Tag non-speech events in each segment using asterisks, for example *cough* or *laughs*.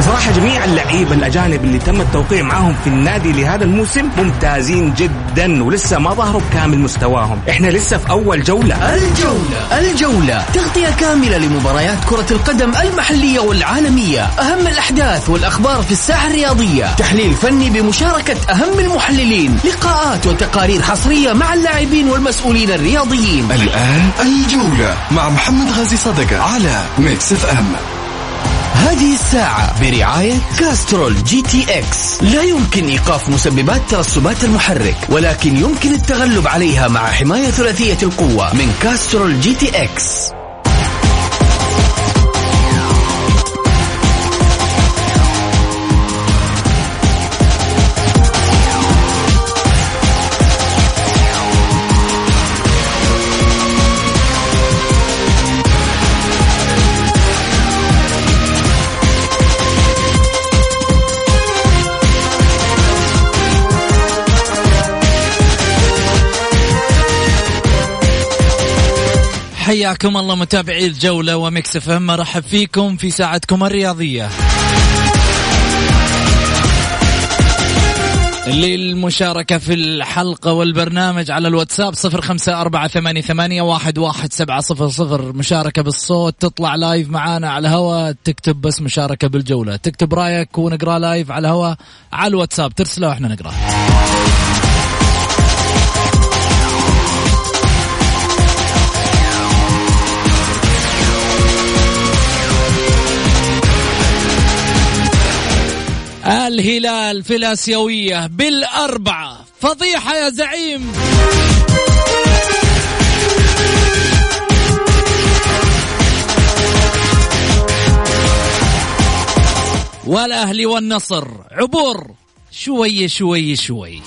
بصراحة جميع اللعيبة الأجانب اللي تم التوقيع معاهم في النادي لهذا الموسم ممتازين جدا ولسه ما ظهروا بكامل مستواهم. إحنا لسه في أول جولة. الجولة الجولة. تغطية كاملة لمباريات كرة القدم المحلية والعالمية. أهم الأحداث والأخبار في الساحة الرياضية. تحليل فني بمشاركة أهم المحللين. لقاءات وتقارير حصرية مع اللاعبين والمسؤولين الرياضيين. الآن الجولة مع محمد غازي صدقة على ميكس إف إم. هذه الساعة برعاية كاسترول جي تي إكس. لا يمكن إيقاف مسببات ترسبات المحرك ولكن يمكن التغلب عليها مع حماية ثلاثية القوة من كاسترول جي تي إكس. حياكم الله متابعي الجولة ومكس إف إم. مرحب فيكم في ساعتكم الرياضية. للمشاركة في الحلقة والبرنامج على الواتساب صفر خمسة أربعة ثمانية, ثمانية واحد, واحد سبعة صفر صفر. مشاركة بالصوت تطلع live معانا على الهواء تكتب بس مشاركة بالجولة. تكتب رأيك ونقرأ live على الهواء على الواتساب. ترسله وإحنا نقرأ. الهلال في الآسيوية بالأربعة. فضيحة يا زعيم. والأهلي والنصر. عبور. شوي شوي شوي.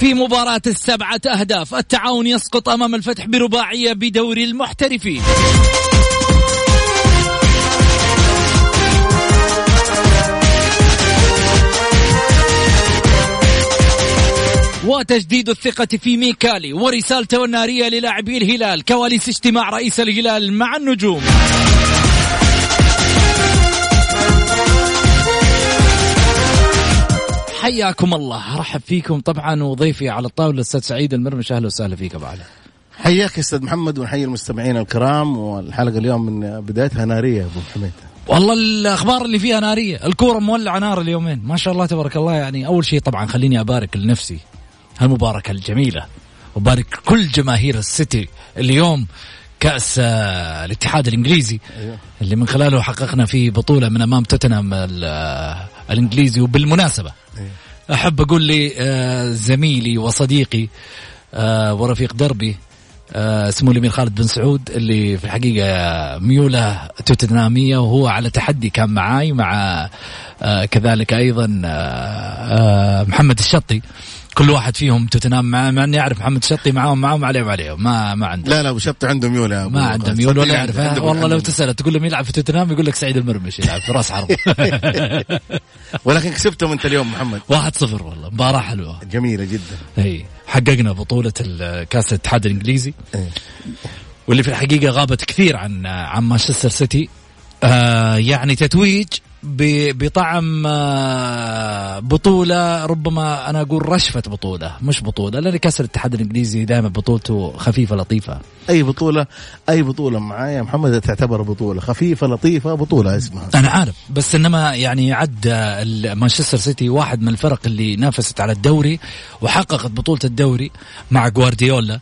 في مباراة السبعة أهداف التعاون يسقط أمام الفتح برباعية بدوري المحترفين. وتجديد الثقة في ميكالي ورسالته النارية للاعبي الهلال كواليس اجتماع رئيس الهلال مع النجوم. حياكم الله. أرحب فيكم طبعا وضيفي على الطاولة الأستاذ سعيد المرمش. أهلا وسهلا فيك أبو علي. حياك يا أستاذ محمد ونحيي المستمعين الكرام. والحلقة اليوم من بدايتها نارية أبو حميد. والله الأخبار اللي فيها نارية. الكورة مولعة نار اليومين. ما شاء الله تبارك الله. يعني أول شيء طبعا خليني أبارك لنفسي هالمباركه الجميلة. وبارك كل جماهير السيتي اليوم كأس آه، الاتحاد الإنجليزي أيوه. اللي من خلاله حققنا فيه بطولة من أمام توتنهام الإنجليزي وبالمناسبة أيوه. أحب أقول لي آه، زميلي وصديقي ورفيق دربي اسمه الأمير خالد بن سعود اللي في الحقيقة ميوله توتنهامية وهو على تحدي كان معاي مع كذلك أيضا محمد الشطي كل واحد فيهم توتنهام مع مع إني أعرف محمد شطي معاهم معاهم عليهم عليهم ما ما عنده لا لا أبو شطي عنده ميول يا ما عنده ميول ولا يعرف والله لو تساله تقول له مين يلعب في توتنهام يقول لك سعيد المرمش يلعب في راس حرب *laughs* ولكن كسبتهم أنت اليوم محمد. 1-0 والله. مباراة حلوة. جميلة جدا. إي. حققنا بطولة كأس الاتحاد الإنجليزي. واللي في الحقيقة غابت كثير عن عن مانشستر سيتي. آه يعني تتويج بطعم آه، بطولة ربما أنا أقول رشفة بطولة مش بطولة لأن كأس الاتحاد الإنجليزي دائما بطولته خفيفة لطيفة. أي بطولة أي بطولة معايا محمد تعتبر بطولة خفيفة لطيفة بطولة اسمها. أنا عارف بس إنما يعني عد مانشستر سيتي واحد من الفرق اللي نافست على الدوري وحققت بطولة الدوري مع جوارديولا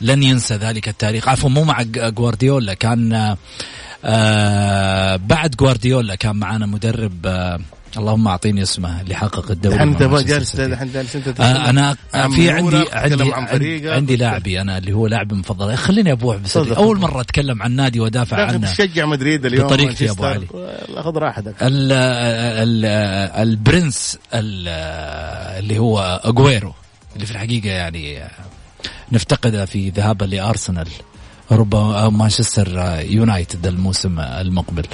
لن ينسى ذلك التاريخ. عفوا مو مع جوارديولا كان آه بعد جوارديولا كان معنا مدرب آه اللهم أعطيني اسمه اللي حقق الدوري انت جالس الحين جالس انت آه أنا في عندي عندي عندي لاعبي أنا اللي هو لاعبي المفضل خليني ابوح بس أول مرة أتكلم عن نادي وأدافع عنه تشجع مدريد اليوم بطريقتي يا أبو علي. خذ راحتك. البرنس اللي هو اجويرو اللي في الحقيقة يعني نفتقده في ذهابه لأرسنال. ربما أو مانشستر يونايتد الموسم المقبل.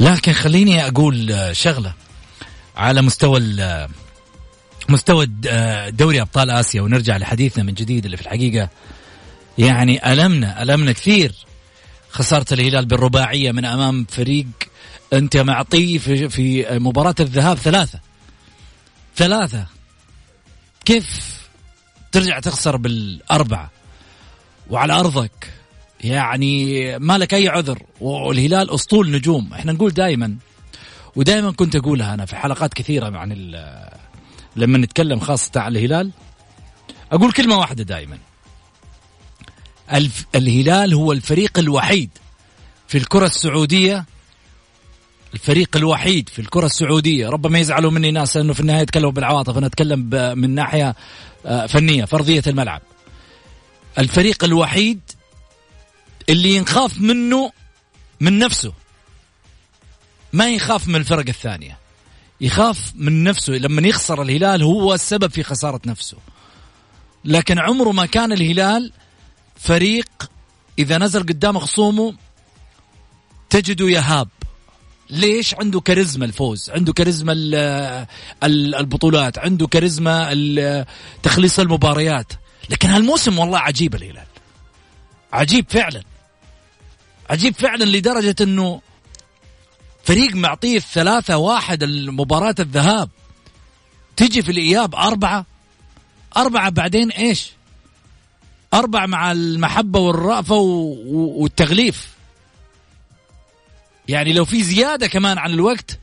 لكن خليني أقول شغلة على مستوى مستوى دوري أبطال آسيا ونرجع لحديثنا من جديد اللي في الحقيقة. يعني ألمنا ألمنا كثير خسارة الهلال بالرباعية من أمام فريق أنت معطيه في في مباراة الذهاب ثلاثة. ثلاثة. كيف ترجع تخسر بالأربعة؟ وعلى أرضك. يعني ما لك أي عذر. والهلال أسطول نجوم. إحنا نقول دائما ودائما كنت أقولها أنا في حلقات كثيرة عن لما نتكلم خاصة عن الهلال. أقول كلمة واحدة دائما الهلال هو الفريق الوحيد في الكرة السعودية. الفريق الوحيد في الكرة السعودية. ربما يزعلوا مني ناس إنه في النهاية يتكلموا بالعواطف. أنا أتكلم ب- من ناحية آه، فنية فرضية الملعب. الفريق الوحيد اللي ينخاف منه من نفسه. ما يخاف من الفرق الثانية. يخاف من نفسه. لما يخسر الهلال هو السبب في خسارة نفسه. لكن عمره ما كان الهلال فريق إذا نزل قدام خصومه تجده يهاب. ليش؟ عنده كاريزما الفوز. عنده كاريزما ال- ال- البطولات. عنده كاريزما تخليص المباريات. لكن هالموسم والله عجيب الهلال. عجيب فعلا. عجيب فعلا لدرجة إنه فريق معطيه الثلاثة واحد المباراة الذهاب. تجي في الإياب أربعة. أربعة بعدين إيش؟ أربعة مع المحبة والرأفة والتغليف. يعني لو في زيادة كمان عن الوقت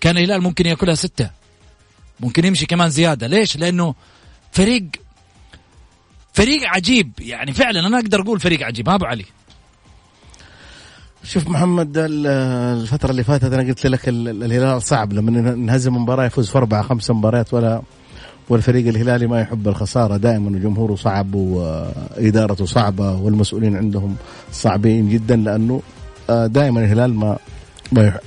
كان الهلال ممكن يأكلها ستة. ممكن يمشي كمان زيادة. ليش؟ لأنه فريق فريق عجيب. يعني فعلا أنا أقدر أقول فريق عجيب. ها أبو علي. شوف محمد ال- الفترة اللي فاتت أنا قلت لك ال- ال- الهلال صعب لما نهزم مباراة يفوز في أربعة خمسة مباريات ولا والفريق الهلالي ما يحب الخسارة دائما وجمهوره صعب وإدارته صعبة والمسؤولين عندهم صعبين جدا لأنه آه، دائما الهلال ما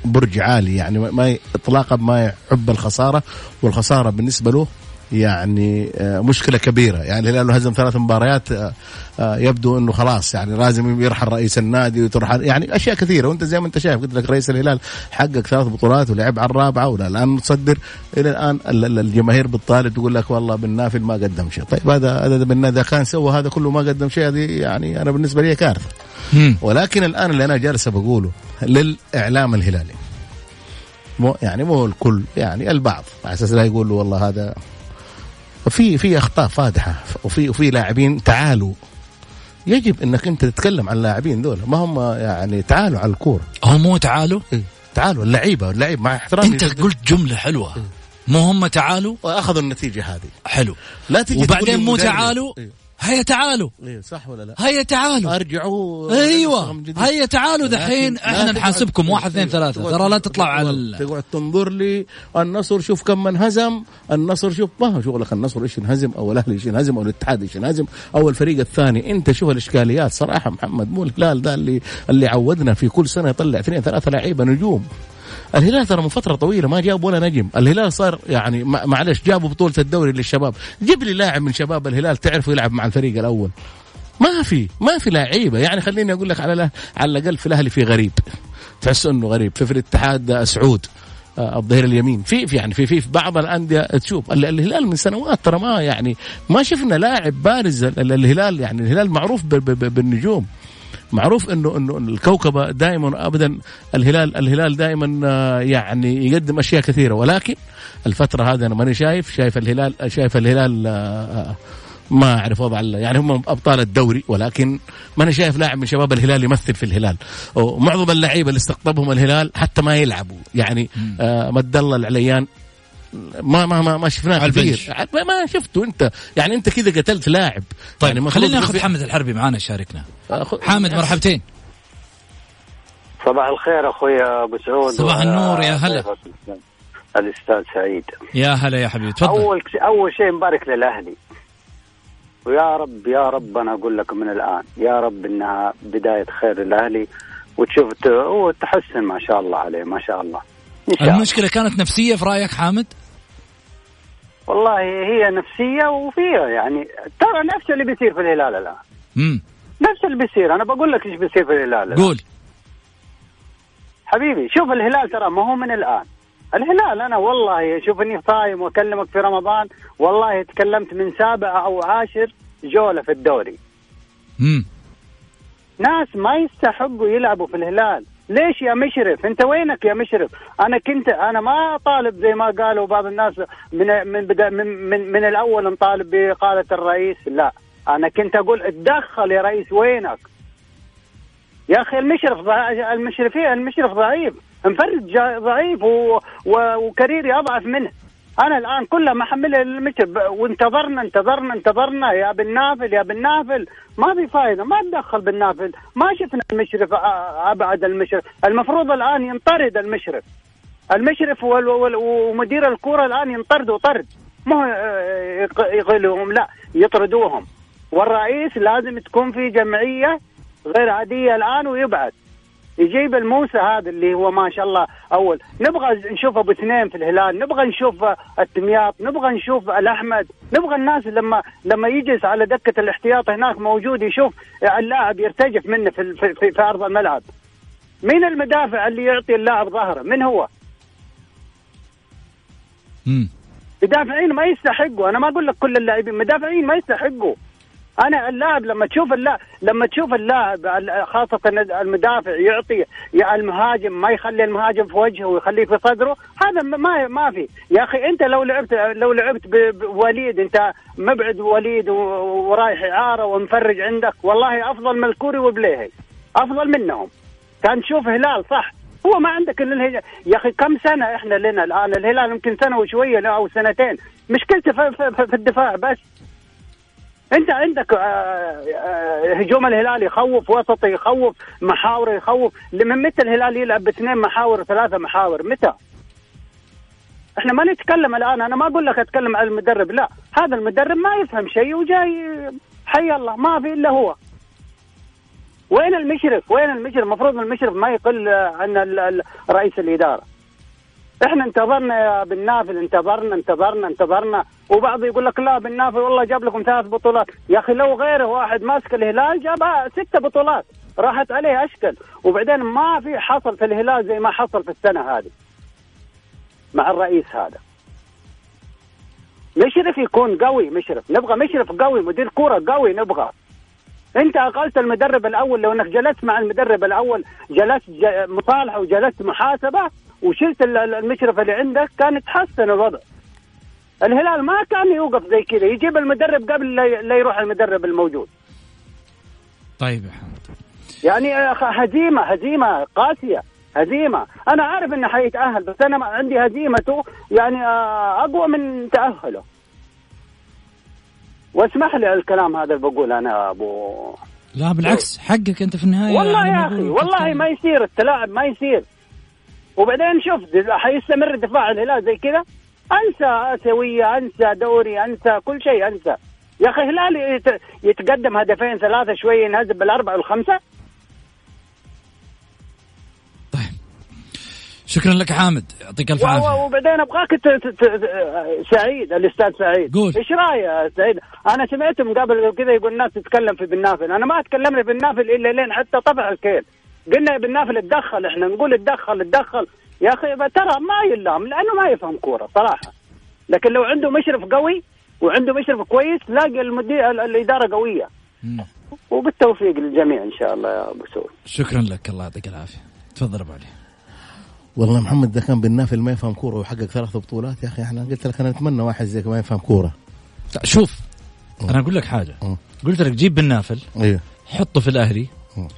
برج عالي يعني ما- اطلاقا ما يحب الخسارة والخسارة بالنسبة له يعني آه، مشكلة كبيرة. يعني الهلال لو هزم ثلاث مباريات آه، آه، يبدو إنه خلاص يعني لازم يرحل رئيس النادي وترحل يعني أشياء كثيرة. وأنت زي ما أنت شايف قلت لك رئيس الهلال حقق ثلاث بطولات ولعب على الرابعة ولا الآن متصدر إلى الآن ال- ال- الجماهير بتطالب تقول لك والله بن نافل ما قدم شيء. طيب هذا هذا بن إذا كان سوى هذا كله ما قدم شيء هذه يعني أنا بالنسبة لي كارثة. ولكن الآن اللي أنا جالس بقوله للإعلام الهلالي مو يعني مو الكل يعني البعض على أساس لا يقولوا والله هذا في في أخطاء فادحة وفي وفي لاعبين تعالوا. يجب إنك أنت تتكلم عن اللاعبين دول ما هم يعني تعالوا على الكورة. هم مو تعالوا؟ تعالوا. اللعيبة اللعيب مع احترامي أنت قلت جملة حلوة. مو هم تعالوا؟ وأخذوا النتيجة هذه. حلو. لا تجي وبعدين مو. تعالوا؟ إيه. هيا تعالوا. إيه صح ولا لا؟ هيا تعالوا. أرجعوا. أيوه. هيا تعالوا دحين. إحنا نحاسبكم. واحد اثنين إيه، ثلاثة. تقعد- ترى لا تطلع على. تقعد تنظر لي. النصر شوف كم من هزم. النصر شوف ما هو شغلك النصر؟ إيش ينهزم؟ أو الأهلي إيش ينهزم؟ أو الاتحاد إيش ينهزم؟ أو الفريق الثاني؟ أنت شوف الإشكاليات. صراحة محمد مو الهلال ده اللي اللي عودنا في كل سنة يطلع اثنين ثلاثة لعيبة نجوم. الهلال ترى من فترة طويلة ما جاب ولا نجم. الهلال صار يعني مع- معلش جابوا بطولة الدوري للشباب. جيب لي لاعب من شباب الهلال تعرف يلعب مع الفريق الأول. ما في ما في لعيبة. يعني خليني أقول لك على على الأقل في الأهلي في غريب. تحس إنه غريب. في, في الاتحاد سعود آه، الظهير اليمين. في في يعني في في, في بعض الأندية تشوف. ال- الهلال من سنوات ترى ما يعني ما شفنا لاعب بارز. ال- ال- الهلال يعني الهلال معروف بالنجوم. معروف انه انه الكوكبة دائما ابدا الهلال الهلال دائما آه، يعني يقدم أشياء كثيرة. ولكن الفترة هذه أنا ماني شايف شايف الهلال شايف الهلال آه، آه، ما أعرف وضع يعني هم أبطال الدوري ولكن ما أنا شايف لاعب من شباب الهلال يمثل في الهلال. ومعظم اللعيبة اللي استقطبهم الهلال حتى ما يلعبوا. يعني آه مد الله العليان ما ما ما, ما شفناه على كثير. ما, شفته انت. يعني انت كذا قتلت لاعب. طيب يعني خلينا ناخذ في- حامد الحربي معانا يشاركنا. خ- حامد مرحبتين. صباح الخير أخوي أبو سعود صباح النور، يا هلا. الأستاذ سعيد. يا هلا يا حبيبي تفضل. أول أول شيء مبارك للأهلي. ويا رب يا رب أنا أقول لك من الآن يا رب إنها بداية خير للأهلي. وتشوف ت- وتحسن ما شاء الله عليه ما شاء الله. إن شاء الله. المشكلة كانت نفسية في رأيك حامد؟ والله هي نفسية وفيها يعني. ترى نفس اللي بيصير في الهلال الآن. امم نفس اللي بيصير. أنا بقول لك إيش بيصير في الهلال الآن. قول. حبيبي شوف الهلال ترى ما هو من الآن. الهلال أنا والله شوف اني صايم وأكلمك في رمضان. والله تكلمت من سابع أو عاشر جولة في الدوري. امم ناس ما يستحقوا يلعبوا في الهلال. ليش يا مشرف؟ انت وينك يا مشرف؟ أنا كنت أنا ما طالب زي ما قالوا بعض الناس من من بدا من من, من الأول نطالب باقاله الرئيس. لا أنا كنت أقول اتدخل يا رئيس وينك؟ يا أخي المشرف المشرفين المشرف ضعيف مفرد ضعيف و... و... وكريري اضعف منه. أنا الآن كلها محمل المشرف وانتظرنا انتظرنا انتظرنا. يا بالنافل يا بالنافل ما في فايدة. ما تدخل بالنافل. ما شفنا المشرف أبعد المشرف. المفروض الآن ينطرد المشرف. المشرف. ومدير الكورة الآن ينطردوا طرد مو يقلهم لا يطردوهم. والرئيس لازم تكون في جمعية غير عادية الآن ويبعد. يجيب الموسى هذا اللي هو ما شاء الله أول. نبغى نشوف أبو اثنين في الهلال نبغى نشوف التمياط نبغى نشوف الأحمد. نبغى الناس لما لما يجلس على دكة الاحتياط هناك موجود يشوف اللاعب يرتجف منه في في, في, في أرض الملعب. مين المدافع اللي يعطي اللاعب ظهره؟ من هو؟ مدافعين ما يستحقوا. أنا ما أقول لك كل اللاعبين مدافعين ما يستحقوا. أنا اللاعب لما تشوف اللاعب لما تشوف اللاعب ال- خاصة المدافع يعطي المهاجم ما يخلي المهاجم في وجهه ويخليه في صدره هذا ما- ما في. يا أخي أنت لو لعبت لو لعبت بوليد أنت مبعد وليد ورايح إعارة ومفرج عندك والله أفضل من الكوري وبليهي. أفضل منهم. كان تشوف هلال صح. هو ما عندك إلا الهلال يا أخي كم سنة إحنا لنا الآن؟ الهلال يمكن سنة وشوية أو سنتين. مشكلته في, في, في الدفاع بس. انت عندك آه، آه، هجوم الهلال يخوف وسط يخوف محاور يخوف من متى الهلال يلعب باثنين محاور ثلاثة محاور متى؟ إحنا ما نتكلم الآن أنا ما أقول لك أتكلم على المدرب لا هذا المدرب ما يفهم شيء وجاي حي الله ما في إلا هو وين المشرف؟ وين المشرف؟ المفروض المشرف ما يقل عن رئيس الإدارة. إحنا انتظرنا يا بن نافل انتظرنا انتظرنا انتظرنا وبعض يقول لك لا بن نافل والله جاب لكم ثلاث بطولات، يا أخي لو غيره واحد ماسك الهلال جاب ست بطولات راحت عليه اشكل وبعدين ما في حصل في الهلال زي ما حصل في السنة هذه. مع الرئيس هذا. مشرف يكون قوي مشرف، نبغى مشرف قوي مدير كورة قوي نبغى. أنت أقلت المدرب الأول لو إنك جلست مع المدرب الأول جلست مصالحة وجلست محاسبة وشلت ال- ال- المشرف اللي عندك كان يتحسن الوضع. الهلال ما كان يوقف زي كذا يجيب المدرب قبل لا يروح المدرب الموجود. طيب يا حمد يعني هزيمة هزيمة قاسية هزيمة أنا عارف إنه حيتأهل بس أنا عندي هزيمته يعني آه، أقوى من تأهله. واسمح لي الكلام هذا اللي بقول أنا أبو لا بالعكس حقك أنت في النهاية والله يا أخي والله. ما يصير التلاعب ما يصير وبعدين شوف حيستمر دفاع الهلال زي كذا. أنسى اسيويه أنسى دوري أنسى كل شيء أنسى. يا أخي الهلال يت- يتقدم هدفين ثلاثة شوية ينهزم بالأربعة والخمسة. شكرا لك حامد. يعطيك ألف عافية. وبعدين أبغاك ت- ت- ت- سعيد الأستاذ سعيد. قول. إيش رأيك سعيد؟ أنا سمعتهم قبل كذا يقول الناس تتكلم في بن نافل، أنا ما تكلمنا في بن نافل إلا لين حتى طفح الكيل. قلنا يا بن نافل اتدخل إحنا نقول اتدخل اتدخل يا أخي ترى ما يلام لأنه ما يفهم كورة صراحة. لكن لو عنده مشرف قوي وعنده مشرف كويس تلاقي المدير ال- الإدارة قوية. مم. وبالتوفيق للجميع إن شاء الله يا أبو سعود. شكرا لك الله يعطيك العافية تفضل أبو علي والله محمد ده كان بالنافل ما يفهم كورة وحقق ثلاث بطولات يا أخي إحنا قلت لك أنا أتمنى واحد زيك ما يفهم كورة لا، شوف أنا أقول لك حاجة. قلت لك جيب بالنافل أيوه حطه في الأهلي.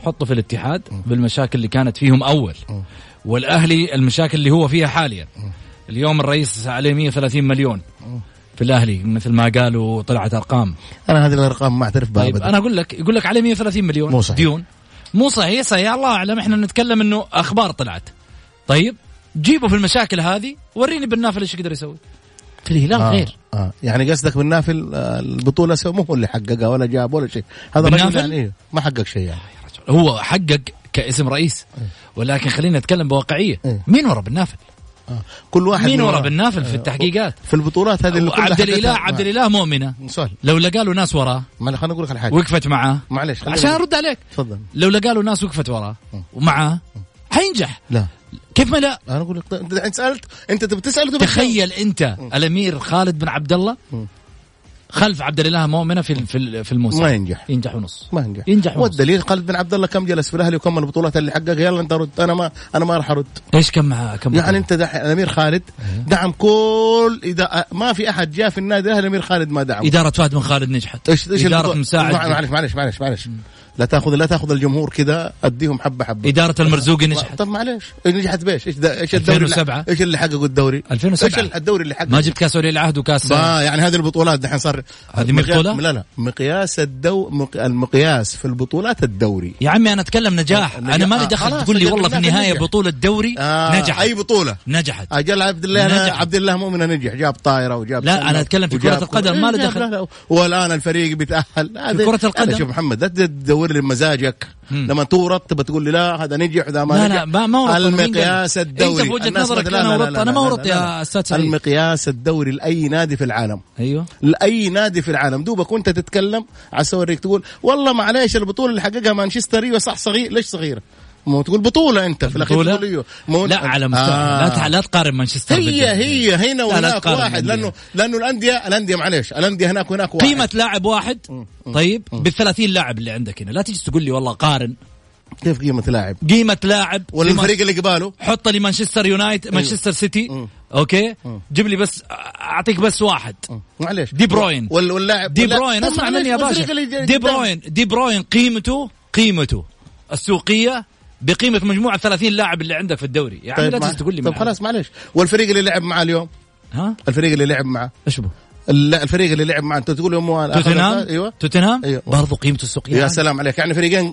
حطه في الاتحاد بالمشاكل اللي كانت فيهم أول. والأهلي المشاكل اللي هو فيها حاليا. اليوم الرئيس عليه 130 مليون. في الأهلي مثل ما قالوا طلعت أرقام. أنا هذه الأرقام ما أعترف بها طيب أنا أقول لك يقول لك عليه 130 مليون. مو صحيح. ديون. مو صحيح. صحيح الله أعلم إحنا نتكلم إنه أخبار طلعت. طيب جيبه في المشاكل هذه وريني بالنافل إيش يقدر يسوي. في الهلال آه. غير. آه. يعني قصدك بالنافل آه، البطولة سو مو هو اللي حققها ولا جاب ولا شيء. هذا؟ الرجل يعني ما حقق شيء يعني. هو حقق كاسم رئيس. ولكن خلينا نتكلم بواقعية. إيه. مين ورا بالنافل كل واحد مين ورا. بن نافل في التحقيقات؟ في البطولات هذه اللي عبد الاله عبد الإله مؤمنة. سؤال. لو لقى له ناس وراه. ما خليني أقول لك على حاجة. وقفت معاه. معلش عشان أرد عليك. تفضل. لو لقى له ناس وقفت وراه ومعاه حينجح. لا. كيف ما لا؟ أنا أقول لك أنت سألت أنت تبي تسأل تخيل أنت الأمير خالد بن عبد الله؟ خلف عبد الإله مؤمنة في في في الموسم ما ينجح. ينجح ونص. ما ينجح. ينجح ونص. والدليل خالد بن عبد الله كم جلس في الأهلي وكم البطولات اللي حققها يلا انت رد. أنا ما أنا ما راح أرد. إيش كم كم يعني أنت الامير خالد دعم كل اذا ما في أحد جاء في النادي الأهلي الامير خالد ما دعم. إدارة فهد بن خالد نجحت. إيش إيش إدارة؟ مساعد. معلش معلش معلش. معلش لا تاخذ لا تاخذ الجمهور كذا أديهم حبة حبة إدارة المرزوقي نجحت طب معلش نجحت بإيش؟ إيش إيش الدوري اللي- 2007. إيش اللي حققوا الدوري؟ 2007. إيش الدوري اللي حققه؟ ما جبت كاس ولي العهد وكاس با يعني هذه البطولات دحين صار هذه مقياس- بطولة؟ لا لا مقياس الدو مق... المقياس في البطولات الدوري يا عمي أنا أتكلم نجاح نجاح. أنا مالي آه، دخل تقول لي والله في النهاية نجح. بطولة دوري آه نجحت أي بطولة نجحت أجل عبد الله نجح. عبد الله مؤمن نجح جاب طائرة وجاب لا، سلة أنا أتكلم في كرة القدم، ما له دخل. لا لا والآن الفريق بيتأهل كرة القدم. شوف محمد لا تدور لي مزاجك لما تورط تبى تقول لي لا هذا نجح وذا ما لا نجح لا ما ما ورط المقياس الدوري في وجهة الناس نظرك لا، لا، ورطت. لا، أنا ما ورطت يا لا. أستاذ سعيد. المقياس الدوري لأي نادي في العالم أيوه لأي نادي في العالم دوبك وأنت تتكلم على أوريك تقول والله معليش البطولة اللي حققها مانشستر أيوه صح صغير ليش صغيرة؟ مو تقول بطولة أنت في بطولة؟ تقول إيوه. مو لا على مستوى. لا, تع... لا تقارن مانشستر هي. هي. هنا وهناك واحد الأندية. لأنه لأنه الانديه الأندية معليش الأندية هناك وهناك واحد. قيمة لاعب واحد. طيب بال 30 لاعب اللي عندك هنا. لا تجي تقول لي والله قارن. كيف قيمة لاعب؟ قيمة لاعب ولا الفريق اللي قباله؟ حط لي مانشستر يونايتد مانشستر سيتي. Okay؟ جيب لي بس أعطيك بس واحد. معليش. دي بروين. وال- واللاعب دي بروين. اسمع مني يا باشا. دي بروين. دي بروين قيمته قيمته السوقية بقيمة مجموعة 30 لاعب اللي عندك في الدوري. يعني طيب لا تجي تقول لي من خلاص معليش. والفريق اللي لعب معاه اليوم؟ ها؟ الفريق اللي لعب معاه. إيش بو ال- الفريق اللي لعب معاه انت تقول يوم توتنهام أيوه توتنهام أيوة. برضو قيمته السوقية يا. سلام عليك يعني فريقين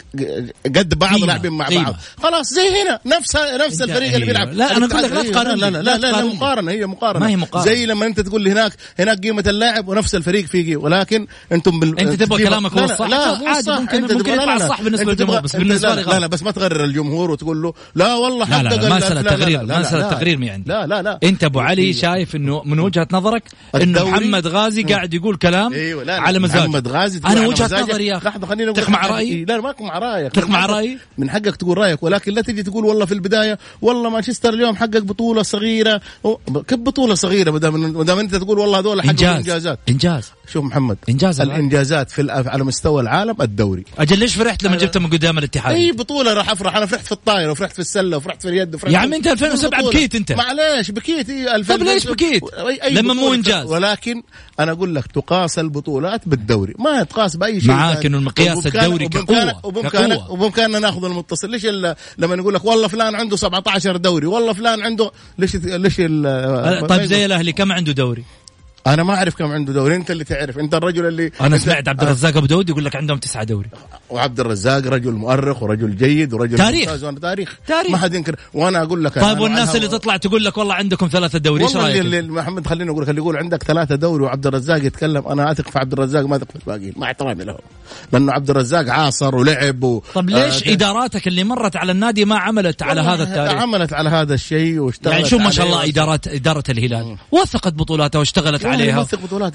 قد بعض لاعبين مع قيمة. بعض خلاص زي هنا نفس نفس الفريق اللي أيوة. بيلعب لا، أنا أقول لك لا تقارن لا لا لا لا, لا. مقارنه هي مقارنه ما هي مقارنة. زي لما انت تقول لي هناك هناك قيمه اللاعب ونفس الفريق في قيمة. ولكن أنتم بال... أنت تبغى كلامك لا هو لا، الصح. لا عادي،. ممكن- ممكن يطلع لا، لا. صح بالنسبة أنت للجمهور، بس لا، لي لا. لا بس ما تغرر الجمهور وتقول له لا والله لا، لا، حقق لا، ما ال- مسألة لا، لا، تغرير، لا، ما لا، مسألة لا. تغرير ما عندي. لا لا لا انت ابو علي شايف انه من وجهه نظرك انه الدوري- محمد غازي قاعد يقول كلام إيوه لا على مزاج محمد غازي أنا وجهة. نظري يا أخي. لحظة خليني أقول تقف مع لك. حاجة. رأيي؟ لا ماكو مع رأيك. تقف من مع حقك- رأيي؟ من حقك تقول رأيك ولكن لا تجي تقول والله في البداية والله مانشستر اليوم حقق بطولة صغيرة. كيف بطولة صغيرة؟ ما دام ما أنت تقول والله هذول حققوا إنجاز. إنجازات. إنجاز. شوف محمد الآن. الإنجازات في على مستوى العالم الدوري أجل ليش فرحت لما جبته من قدام الاتحاد إي بطولة راح أفرح أنا فرحت في الطايرة وفرحت في السلة وفرحت في اليد وفرحت يا في- عم أنت 2007 بطولة. بكيت أنت. معليش بكيت إيه 2000 طب ليش بكيت؟ لما مو إنجاز. ولكن أنا أقول لك تقاس البطولات بالدوري ما تقاس بأي شيء معاك. إنه المقياس الدوري وبامكانك كقوة. وبإمكاننا ناخذ المتصل ليش لما نقول لك والله فلان عنده 17 دوري والله فلان عنده ليش ليش طيب زي الأهلي كم عنده دوري؟ أنا ما أعرف كم عنده دوري أنت اللي تعرف أنت الرجل اللي أنا سمعت عبد الرزاق أبو داود يقول لك عندهم تسعة دوري وعبد الرزاق رجل مؤرخ ورجل جيد ورجل تاريخ. تاريخ تاريخ. ما حد ينكر وأنا أقول لك طيب والناس اللي تطلع تقول لك والله عندكم ثلاثة دوري إيش رايك؟ اللي اللي محمد خليني أقول لك اللي يقول عندك ثلاثة دوري وعبد الرزاق يتكلم أنا أثق في عبد الرزاق ما أثق في الباقيين مع احترامي له لأنه عبد الرزاق عاصر ولعب و... طب ليش آه، إداراتك اللي مرت على النادي ما عملت على هذا التاريخ؟ عملت على هذا الشيء واشتغلت يعني شوف ما شاء الله ادارات اداره الهلال وثقت بطولاتها واشتغلت عليها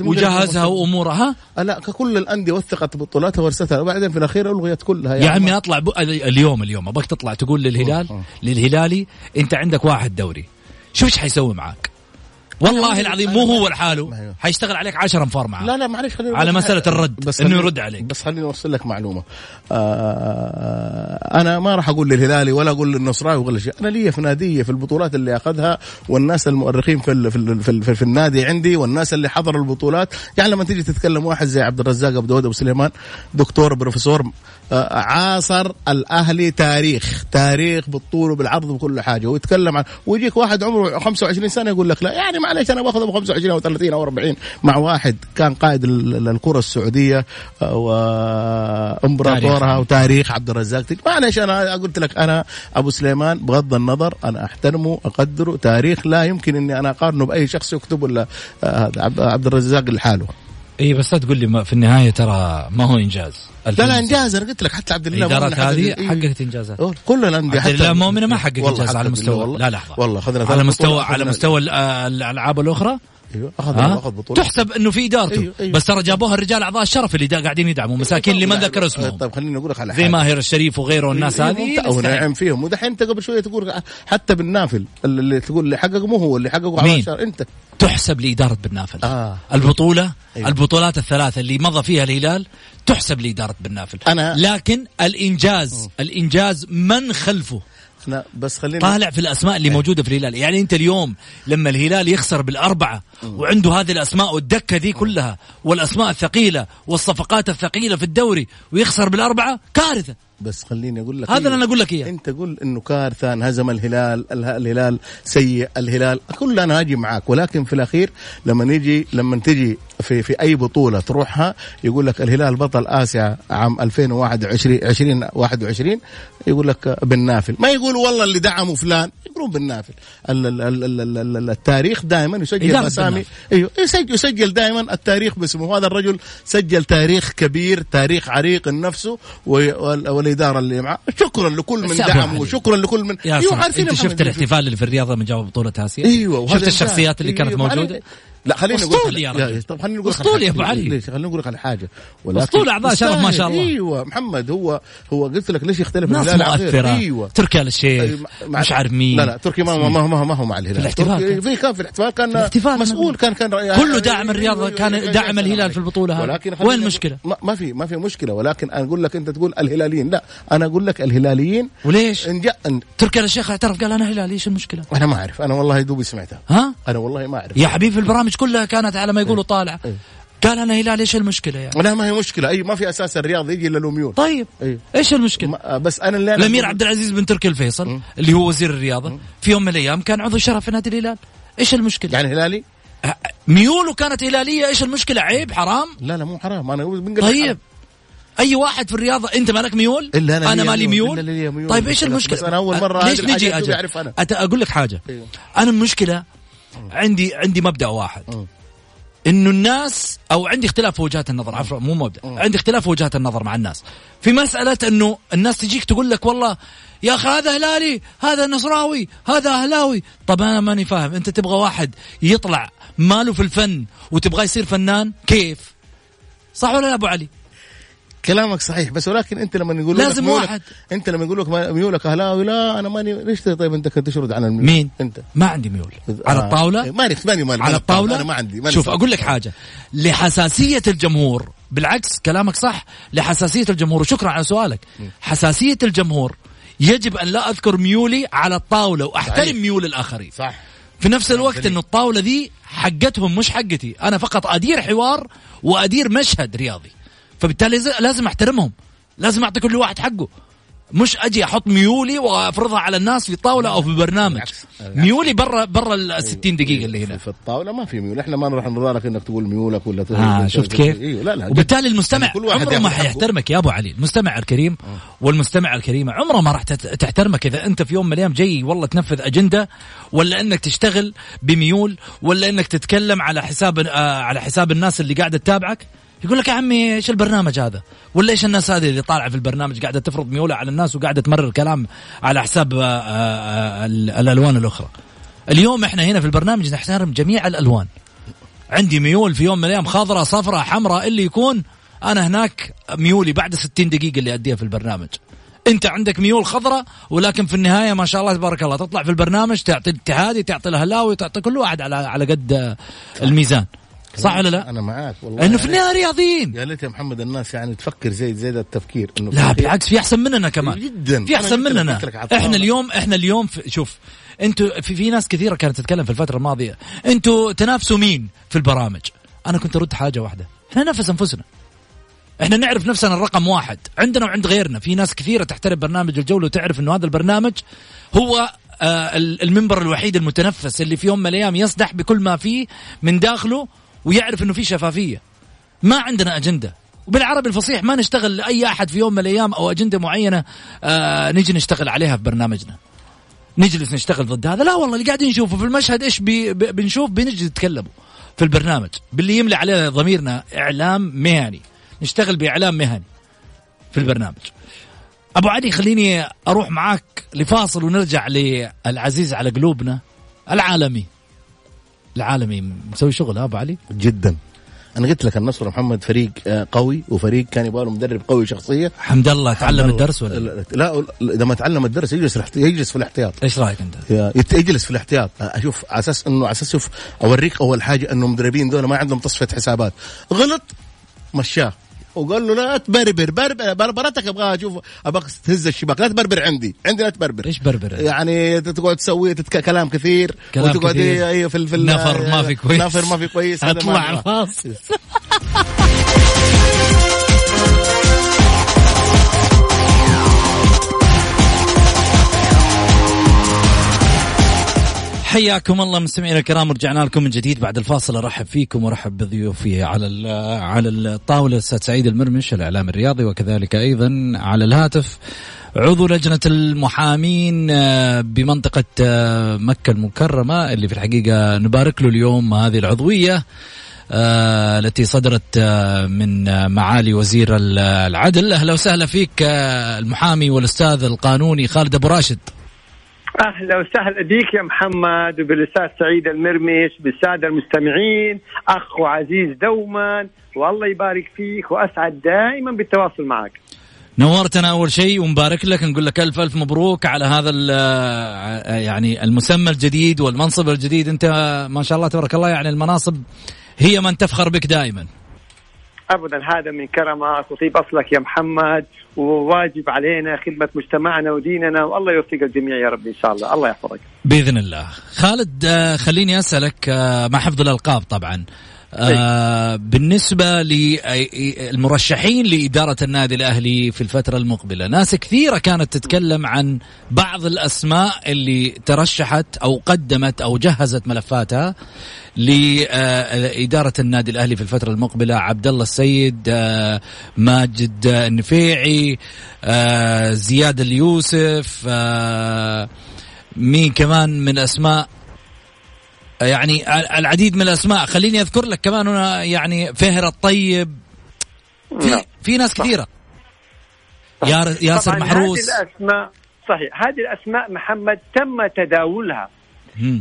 وجهزها. وأمورها. ها لا كل الأندية وثقت بطولاتها ورستها وبعدين في الأخير ألغيت كلها. يا عمي أطلع ب... اليوم اليوم أبغاك تطلع تقول للهلال للهلالي أنت عندك واحد دوري. شو إيش حيسوي معاك؟ والله العظيم مو هو لحاله حيشتغل عليك 10 أنفار معاه لا لا معلش خليني على حاجة. الرد، بس خليني- يرد عليك. بس خليني أوصل لك معلومة. آه أنا ما راح أقول للهلالي ولا أقول للنصراوي ولا شيء. أنا لي في نادية في البطولات اللي أخذها والناس المؤرخين في ال في, ال في, ال في, في النادي عندي والناس اللي حضروا البطولات. يعني لما تيجي تتكلم واحد زي عبد الرزاق ابو داود أبو سليمان دكتور بروفيسور عاصر الأهلي تاريخ تاريخ بالطول وبالعرض وبكل حاجة ويتكلم عن ويجيك واحد عمره 25 سنة يقول لك لا يعني معلش أنا باخذ ابو 25 أو 30 أو 40 مع واحد كان قائد ال- ال- الكرة السعودية آه، وإمبراطورها تاريخ. وتاريخ عبد الرزاق معلش أنا قلت لك أنا أبو سليمان بغض النظر أنا أحترمه اقدره تاريخ لا يمكن إني أنا أقارنه بأي شخص يكتب ولا آه، عبد- عبد الرزاق لحاله. اي بس لا تقول لي في النهاية ترى ما هو إنجاز. لا لا إنجاز أنا قلت لك حتى عبد الله الادارات هذه إيه. حققت إنجازات كل الانديه عبد الله مؤمنه ما حقق والله إنجاز على مستوى. لا لحظه والله اخذنا على مستوى على مستوى ال- الألعاب الأخرى أيوه اخذ ها؟ أخذ بطولة تحسب إنه في إدارته أيوه، أيوه. بس ترى جابوها الرجال أعضاء الشرف اللي دا قاعدين يدعموا مساكين اللي ما ذكر اسمهم طيب خليني أقول لك على زي حاجة ماهر الشريف وغيره والناس إيه، هذه. يستحق. ونعم فيهم ودحين انت قبل شوية تقول حتى بالنافل اللي تقول اللي حقق مو هو اللي حققه مين؟ أنت تحسب لإدارة بن نافل آه. البطولة أيوة. البطولات الثلاثة اللي مضى فيها الهلال تحسب لإدارة بن نافل. أنا- لكن الإنجاز الإنجاز من خلفه. إحنا بس خلينا طالع في الأسماء اللي موجودة في الهلال. يعني أنت اليوم لما الهلال يخسر بالأربعة وعنده هذه الأسماء والدكة ذي كلها والأسماء الثقيلة والصفقات الثقيلة في الدوري ويخسر بالأربعة كارثة. بس خليني أقول لك هذا اللي أنا أقول لك إياه. أنت قول إنه كارثه انهزم الهلال اله- الهلال سيء الهلال. كل أنا أجي معاك. ولكن في الأخير لما نيجي لما تجي في في أي بطولة تروحها يقول لك الهلال بطل آسيا عام 2021 2021 يقول لك بالنافل ما يقولوا والله اللي دعموا فلان. يقولون بالنافل ال- ال- ال- ال- ال- ال- التاريخ دائما يسجل أسامي. أيوه. يسجل, يسجل دائما التاريخ باسمه. هذا الرجل سجل تاريخ كبير تاريخ عريق نفسه والإدارة اللي معه شكرا لكل من علي. وشكرا لكل من يا صاحبي عارفين أنت شفت الاحتفال اللي في الرياض لما جابوا بطولة آسيا إيوه شفت الشخصيات اللي. كانت أيوة، موجودة لا خليني أقول أسطول يا رجل. طب خليني أقول لك أسطول على يا حاجة. علي. ليش خليني أقول لك على حاجة أسطول أعضاء شرف ما شاء الله. إيوه محمد هو هو قلت لك ليش يختلف ناس؟ مؤثرة إيوه تركي آل الشيخ مش عارف مين لا لا تركي ما ما ما, ما, هو مع الهلال في الاحتفال. في كان في الاحتفال كان الاحتفال مسؤول كان كان كله داعم الرياضة، كان داعم الهلال في البطولة هذه. ولكن وين؟ أقول- ما, في ما في مشكلة ولكن أنا أقول لك أنت تقول الهلاليين لا أنا أقول لك الهلاليين وليش؟ إن جاء تركي آل الشيخ اعترف قال أنا هلالي إيش المشكلة؟ أنا ما أعرف أنا والله دوبي سمعتها ها؟ أنا والله ما أعرف يا حبيبي في البرامج كلها كانت على ما يقولوا طالعة إيه. قال أنا هلال إيش المشكلة يعني؟ لا ما هي مشكلة أي ما في أساس الرياض يجي إلا الأميون طيب أيوه. إيش المشكلة؟ بس أنا اللي أنا الأمير عبد العزيز بن تركي الفيصل اللي هو وزير الرياضة في يوم من الأيام كان عضو شرف في نادي الهلال إيش المشكلة؟ يعني هلالي ه- ميوله كانت هلالية إيش المشكلة؟ عيب حرام؟ لا لا مو حرام أنا بنقول طيب أي واحد في الرياضة أنت مالك ميول؟ إلا أنا أنا لي مالي ميول. ميول, ميول. طيب إيش المشكلة؟ بس أنا أول مرة ليش هذه نجي أنا. أت- أقول لك حاجة. أنا المشكلة عندي عندي مبدأ واحد. إنه الناس أو عندي اختلاف في وجهات النظر. عفوا مو مبدأ. عندي اختلاف في وجهات النظر مع الناس. في مسألة إنه الناس تجيك تقول لك والله يا أخي هذا هلالي هذا نصراوي هذا أهلاوي. طب أنا ماني فاهم. أنت تبغى واحد يطلع ماله في الفن وتبغاه يصير فنان؟ كيف؟ صح ولا لا أبو علي؟ كلامك صحيح بس ولكن أنت لما يقول لك لازم ميولك- واحد. أنت لما يقول لك ميولك أهلاوي لا أنا ماني ليش طيب أنت كنت تشرد عن الميول؟ مين؟ أنت. ما عندي ميول. على آه. الطاولة؟ إيه، ماني ماني ماني على الطاولة أنا ما عندي ماني شوف صح. أقول لك حاجة. لحساسية الجمهور بالعكس كلامك صح. لحساسية الجمهور وشكرا على سؤالك. حساسية الجمهور يجب أن لا أذكر ميولي على الطاولة وأحترم صحيح. ميول الآخرين. صح. في نفس الوقت انه الطاولة ذي حقتهم مش حقتي. أنا فقط أدير حوار وأدير مشهد رياضي. فبالتالي لازم احترمهم. لازم أعطي كل واحد حقه. مش أجي أحط ميولي وأفرضها على الناس في طاوله أو في برنامج. بالعكس. ميولي برا برا ال 60 دقيقة اللي هنا. في الطاولة ما في ميول. إحنا ما نروح نضارك إنك تقول ميولك ولا آه شفت كيف؟ أيوه لا لا وبالتالي المستمع يعني كل واحد عمره ما. حيحترمك يا أبو علي، المستمع الكريم والمستمع الكريمه عمره ما راح تحترمك إذا أنت في يوم من الأيام جاي والله تنفذ أجندة ولا إنك تشتغل بميول ولا إنك تتكلم على حساب آه على حساب الناس اللي قاعدة تتابعك. يقول لك يا عمي إيش البرنامج هذا؟ ولا إيش الناس هذه اللي طالعة في البرنامج قاعدة تفرض ميولها على الناس وقاعدة تمرر كلام على حساب آه آه ال- الألوان الأخرى. اليوم إحنا هنا في البرنامج نحترم جميع الألوان. عندي ميول في يوم من الأيام خضراء صفراء حمراء اللي يكون أنا هناك ميولي بعد 60 دقيقة اللي أديها في البرنامج أنت عندك ميول خضراء ولكن في النهاية ما شاء الله تبارك الله تطلع في البرنامج تعطي الاتحادي تعطي الهلاوي تعطي كل واحد على على قد آه، الميزان صح ولا لا؟ أنا معاك والله. إنه في النهاية رياضيين. يا ليت يا محمد الناس يعني تفكر زي زي ذا التفكير إنه لا بالعكس في أحسن مننا كمان. جدا. في أحسن مننا. إحنا اليوم إحنا اليوم في شوف أنتوا في في ناس كثيرة كانت تتكلم في الفترة الماضية. أنتوا تنافسوا مين في البرامج؟ أنا كنت أرد حاجة واحدة. إحنا ننافس أنفسنا. إحنا نعرف نفسنا الرقم واحد. عندنا وعند غيرنا. في ناس كثيرة تحترم برنامج الجولة وتعرف إنه هذا البرنامج هو آه ال- المنبر الوحيد المتنفس اللي في يوم من الأيام يصدح بكل ما فيه من داخله ويعرف إنه في شفافية. ما عندنا أجندة. وبالعربي الفصيح ما نشتغل لأي أحد في يوم من الأيام أو أجندة معينة آه نجي نشتغل عليها في برنامجنا. نجلس نشتغل ضد هذا. لا والله اللي قاعدين نشوفه في المشهد إيش بي بنشوف؟ بنجي نتكلموا في البرنامج. باللي يملى علينا ضميرنا إعلام مهني. نشتغل بإعلام مهني في البرنامج. أبو علي خليني أروح معاك لفاصل ونرجع للعزيز على قلوبنا العالمي. العالمي مسوي شغل ها أبو علي؟ جدا. أنا قلت لك النصر محمد فريق آه، قوي وفريق كان يبغى له مدرب قوي شخصيه حمد الله تعلم الله. الدرس ولا؟ لا, إذا ما تعلم الدرس يجلس يجلس في الاحتياط. إيش رأيك أنت؟ يجلس في الاحتياط. أشوف على أساس إنه على أساس شوف أوريك أول حاجة إنه المدربين دول ما عندهم تصفية حسابات. غلط مشاه. وقال له لا تبربر بربر بربرتك أبغى أشوف أبغى تهز الشباك لا تبربر عندي عندي لا تبربر إيش بربر؟ يعني تقعد تسوي تتك... كلام كثير كلام وتقعد كثير. أيوه في ال- في ال- نفر ما في كويس. نفر ما في كويس هذا ما *laughs* حياكم الله مستمعينا الكرام ورجعنا لكم من جديد بعد الفاصل. أرحب فيكم وأرحب بضيوفي على على الطاولة الأستاذ سعيد المرمش الإعلام الرياضي وكذلك أيضا على الهاتف. عضو لجنة المحامين آه، بمنطقة آه، مكة المكرمة اللي في الحقيقة نبارك له اليوم هذه العضوية آه، التي صدرت من معالي وزير ال- العدل. أهلا وسهلا فيك المحامي والأستاذ القانوني خالد أبو راشد. أهلا وسهلا بك يا محمد وبالأستاذ سعيد المرمش بالسادة المستمعين أخ وعزيز دوما والله يبارك فيك وأسعد دائما بالتواصل معك. نورتنا أول شيء ومبارك لك نقول لك ألف ألف مبروك على هذا يعني المسمى الجديد والمنصب الجديد. أنت ما شاء الله تبارك الله يعني المناصب هي من تفخر بك دائما ابدا هذا من كرمك وطيب أصلك يا محمد وواجب علينا خدمة مجتمعنا وديننا والله يوفق الجميع يا رب إن شاء الله. الله يحفظك. بإذن الله. خالد آه، خليني أسألك آه، مع حفظ الألقاب طبعا. آه بالنسبة للمرشحين لإدارة النادي الأهلي في الفترة المقبلة. ناس كثيرة كانت تتكلم عن بعض الأسماء اللي ترشحت أو قدمت أو جهزت ملفاتها لإدارة النادي الأهلي في الفترة المقبلة. عبد الله السيد آه ماجد النفيعي آه زياد اليوسف آه مين كمان من أسماء؟ يعني العديد من الأسماء. خليني أذكر لك كمان هنا يعني فهر الطيب. في, نعم. في ناس كثيرة. ياسر محروس هذه الاسماء صحيح. هذه الأسماء محمد تم تداولها.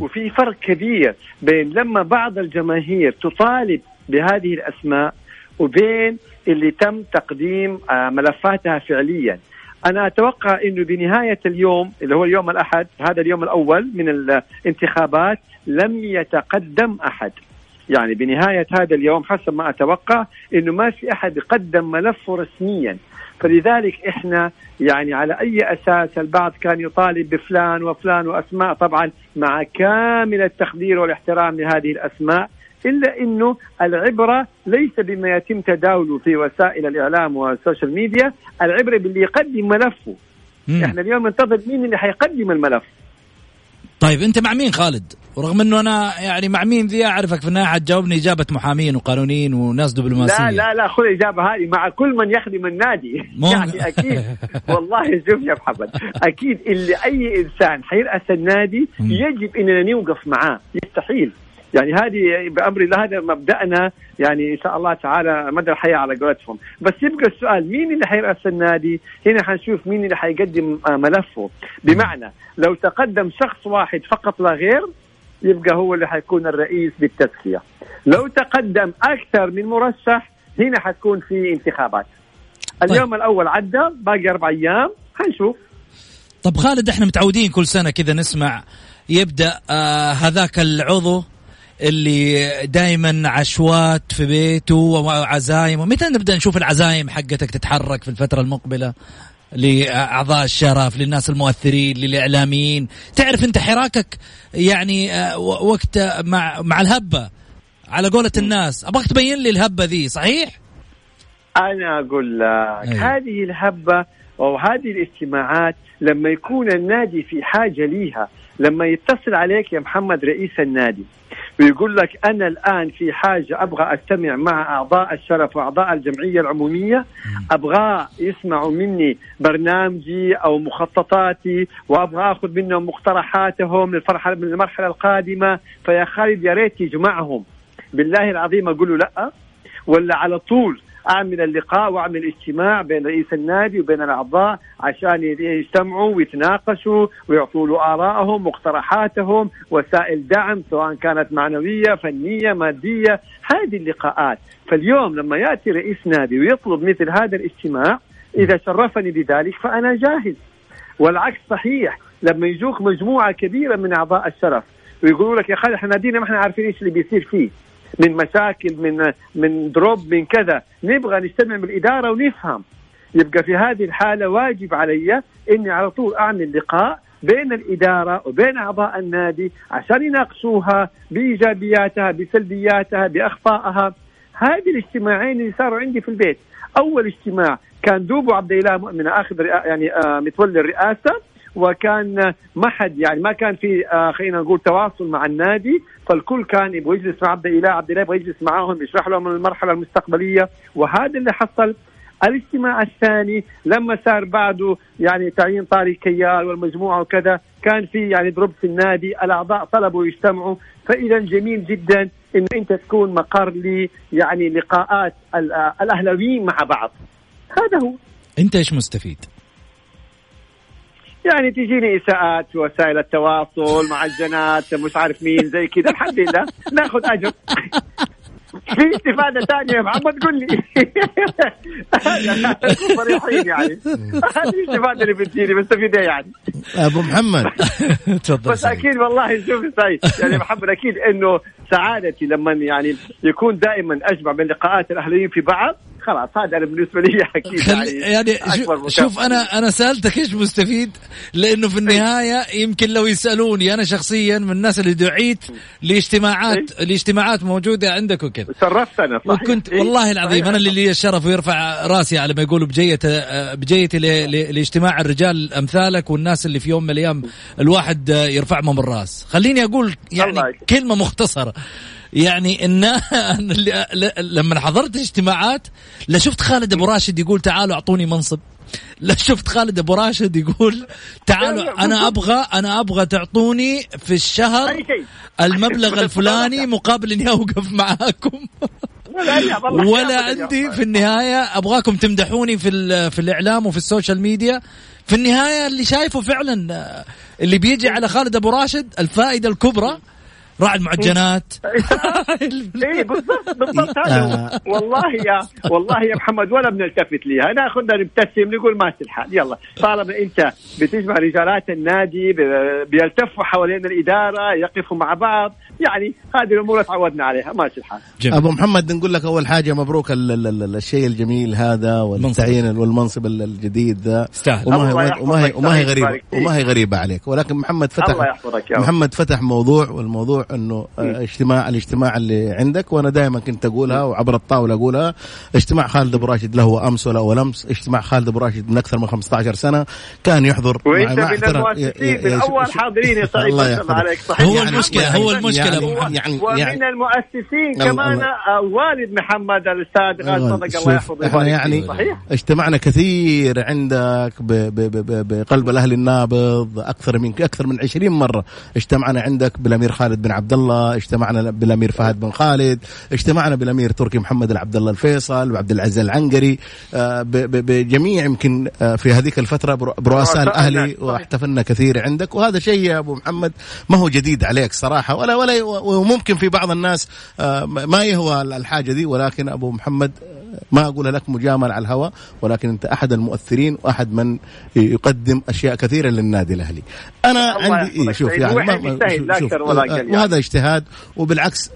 وفي فرق كبير بين لما بعض الجماهير تطالب بهذه الأسماء وبين اللي تم تقديم آه، ملفاتها فعليا. أنا أتوقع إنه بنهاية اليوم اللي هو اليوم الأحد هذا اليوم الأول من الانتخابات لم يتقدم أحد. يعني بنهاية هذا اليوم حسب ما أتوقع إنه ما في أحد قدم ملفه رسميا. فلذلك إحنا يعني على أي أساس البعض كان يطالب بفلان وفلان وأسماء طبعا مع كامل التقدير والإحترام لهذه الأسماء إلا إنه العبرة ليس بما يتم تداوله في وسائل الإعلام وال social media، العبرة باللي يقدم ملفه. مم. إحنا اليوم ننتظر مين اللي حيقدم الملف. طيب أنت مع مين خالد؟ ورغم إنه أنا يعني مع مين ذي أعرفك في النهايه حتجاوبني إجابة محامين وقانونيين وناس دبلوماسية لا لا لا خذ الإجابة هذه مع كل من يخدم النادي مم. يعني أكيد *laughs* والله شوف يا محمد أكيد اللي أي إنسان حيرأس النادي. يجب إننا نوقف معاه يستحيل يعني هذه بأمر الله هذا مبدأنا يعني إن شاء الله تعالى مدى الحياة على قولتهم. بس يبقى السؤال مين اللي حيرأس النادي؟ هنا حنشوف مين اللي حيقدم ملفه. بمعنى لو تقدم شخص واحد فقط لا غير يبقى هو اللي حيكون الرئيس بالتزكية. لو تقدم أكثر من مرشح هنا حتكون في انتخابات. اليوم الأول عدى باقي أربع أيام حنشوف. طب خالد إحنا متعودين كل سنة كذا نسمع يبدأ آه هذاك العضو اللي دائما عشوات في بيته وعزايم. ومتى نبدأ نشوف العزايم حقتك تتحرك في الفترة المقبلة لأعضاء الشرف للناس المؤثرين للإعلاميين؟ تعرف أنت حراكك يعني آه، وقت مع مع الهبة على قولة الناس؟ أبغاك تبين لي الهبة ذي صحيح؟ أنا أقول لك أيوة. هذه الهبة أو هذه الاجتماعات لما يكون النادي في حاجة ليها لما يتصل عليك يا محمد رئيس النادي ويقول لك أنا الآن في حاجة أبغى اجتمع مع أعضاء الشرف وأعضاء الجمعية العمومية أبغى يسمعوا مني برنامجي أو مخططاتي وأبغى آخذ منهم مقترحاتهم للفرحه للمرحلة القادمة. فيا خالد يا ريت يجمعهم. بالله العظيم أقول له لأ ولا على طول اعمل اللقاء واعمل اجتماع بين رئيس النادي وبين الأعضاء عشان يجتمعوا ويتناقشوا ويعطوا له ارائهم مقترحاتهم وسائل دعم سواء كانت معنوية فنية مادية. هذه اللقاءات. فاليوم لما يأتي رئيس نادي ويطلب مثل هذا الاجتماع إذا شرفني بذلك فأنا جاهز. والعكس صحيح لما يجوك مجموعة كبيرة من أعضاء الشرف ويقولوا لك يا خالد إحنا نادينا ما إحنا عارفين إيش اللي بيصير فيه. من مشاكل من من دروب من كذا. نبغى نجتمع بالاداره ونفهم. يبقى في هذه الحالة واجب علي إني على طول أعمل لقاء بين الإدارة وبين أعضاء النادي عشان يناقشوها بإيجابياتها بسلبياتها باخطائها هذه الاجتماعين اللي صاروا عندي في البيت. أول اجتماع كان دوبو عبد الاله مؤمن أخذ يعني آه متولي الرئاسة. وكان ما حد يعني ما كان في آه خلينا نقول تواصل مع النادي فالكل كان يبغى يجلس مع عبد الاله عبد الاله يبغى يجلس معاهم يشرح لهم المرحلة المستقبلية. وهذا اللي حصل. الاجتماع الثاني لما صار بعده يعني تعيين طارق كيال والمجموعة وكذا كان في يعني ضرب في النادي الأعضاء طلبوا يجتمعوا. فإذا جميل جدا إن أنت تكون مقر لي يعني لقاءات الأهلاويين مع بعض. هذا هو. أنت إيش مستفيد؟ يعني تجيني إساءات في وسائل التواصل معجنات مش عارف مين زي كذا الحمد لله ناخذ أجر. في استفادة ثانية يا محمد قول لي. صريحين يعني. هذه الاستفادة اللي بتجيني بستفيد يعني. أبو محمد. تفضل بس أكيد والله شوف سعيد يعني محمد أكيد إنه سعادتي لما يعني يكون دائما أجمع بين لقاءات الاهلاويين في بعض خلاص هذا أنا بالنسبة لي *laughs* أكيد خل... يعني شو... شوف أنا أنا سألتك إيش مستفيد؟ لأنه في النهاية يمكن لو يسألوني أنا شخصيا من الناس اللي دعيت لاجتماعات لاجتماعات موجودة عندك وكذا. شرفت أنا صحيح. وكنت والله العظيم أنا اللي لي الشرف ويرفع راسي على ما يقولوا بجيته بجيتي لاجتماع الرجال أمثالك والناس اللي في يوم من الأيام الواحد يرفعهم الراس. خليني أقول يعني كلمة مختصرة. يعني إن *laughs* لما حضرت اجتماعات لا شفت خالد أبو راشد يقول تعالوا أعطوني منصب. لا شفت خالد أبو راشد يقول تعالوا أنا أبغى أنا أبغى تعطوني في الشهر المبلغ *laughs* الفلاني مقابل إني أوقف معاكم. ولا عندي في النهاية أبغاكم تمدحوني في في الإعلام وفي ال social media. في النهاية اللي شايفه فعلا اللي بيجي على خالد أبو راشد الفائدة الكبرى. راعي المعجنات. *laughs* اي بالضبط بالضبط هذا والله يا والله يا محمد ولا بنلتفت ليها. ناخذنا نبتسم نقول ماشي الحال يلا طالما أنت بتجمع رجالات النادي بيلتفوا حوالين الإدارة يقفوا مع بعض. يعني هذه الأمور تعودنا عليها. ماشي الحال جميل. أبو محمد نقول لك أول حاجة مبروك ال ال ال الشيء الجميل هذا والتعيين والمنصب الجديد ذا. وما هي وما هي وما هي غريبه وما هي غريبة عليك. ولكن محمد فتح الله يحفظك يا محمد فتح موضوع والموضوع إنه اجتماع الاجتماع اللي عندك وأنا دائما كنت أقولها وعبر الطاولة أقولها. اجتماع خالد أبو راشد له أمس ولا ولمس اجتماع خالد أبو راشد من أكثر من 15 سنة كان يحضر وإنت مع من المؤسسين من اول حاضرين يا سعيد الله يحفظك. عليك صحيح. هو المشكلة هو المشكلة. يعني يعني ومن يعني المؤسسين كمان والد محمد الأستاذ غالي صدق الله يحفظه إحنا يعني صحيح. اجتمعنا كثير عندك ب ب ب بقلب الاهلي النابض أكثر من أكثر من 20 مرة اجتمعنا عندك بالأمير خالد بن عبد الله اجتمعنا بالأمير فهد بن خالد اجتمعنا بالأمير تركي محمد العبد الله الفيصل وعبد العزيز العنقري بجميع يمكن في هذيك الفترة برؤساء الأهلي واحتفلنا كثير عندك. وهذا شيء يا أبو محمد ما هو جديد عليك صراحة ولا ولا وممكن في بعض الناس ما يهوى الحاجة دي ولكن أبو محمد ما أقول لك مجامل على الهواء ولكن أنت أحد المؤثرين وأحد من يقدم أشياء كثيرة للنادي الأهلي. أنا عندي إيه شوف يعني ما ما شوف وهذا اجتهاد وبالعكس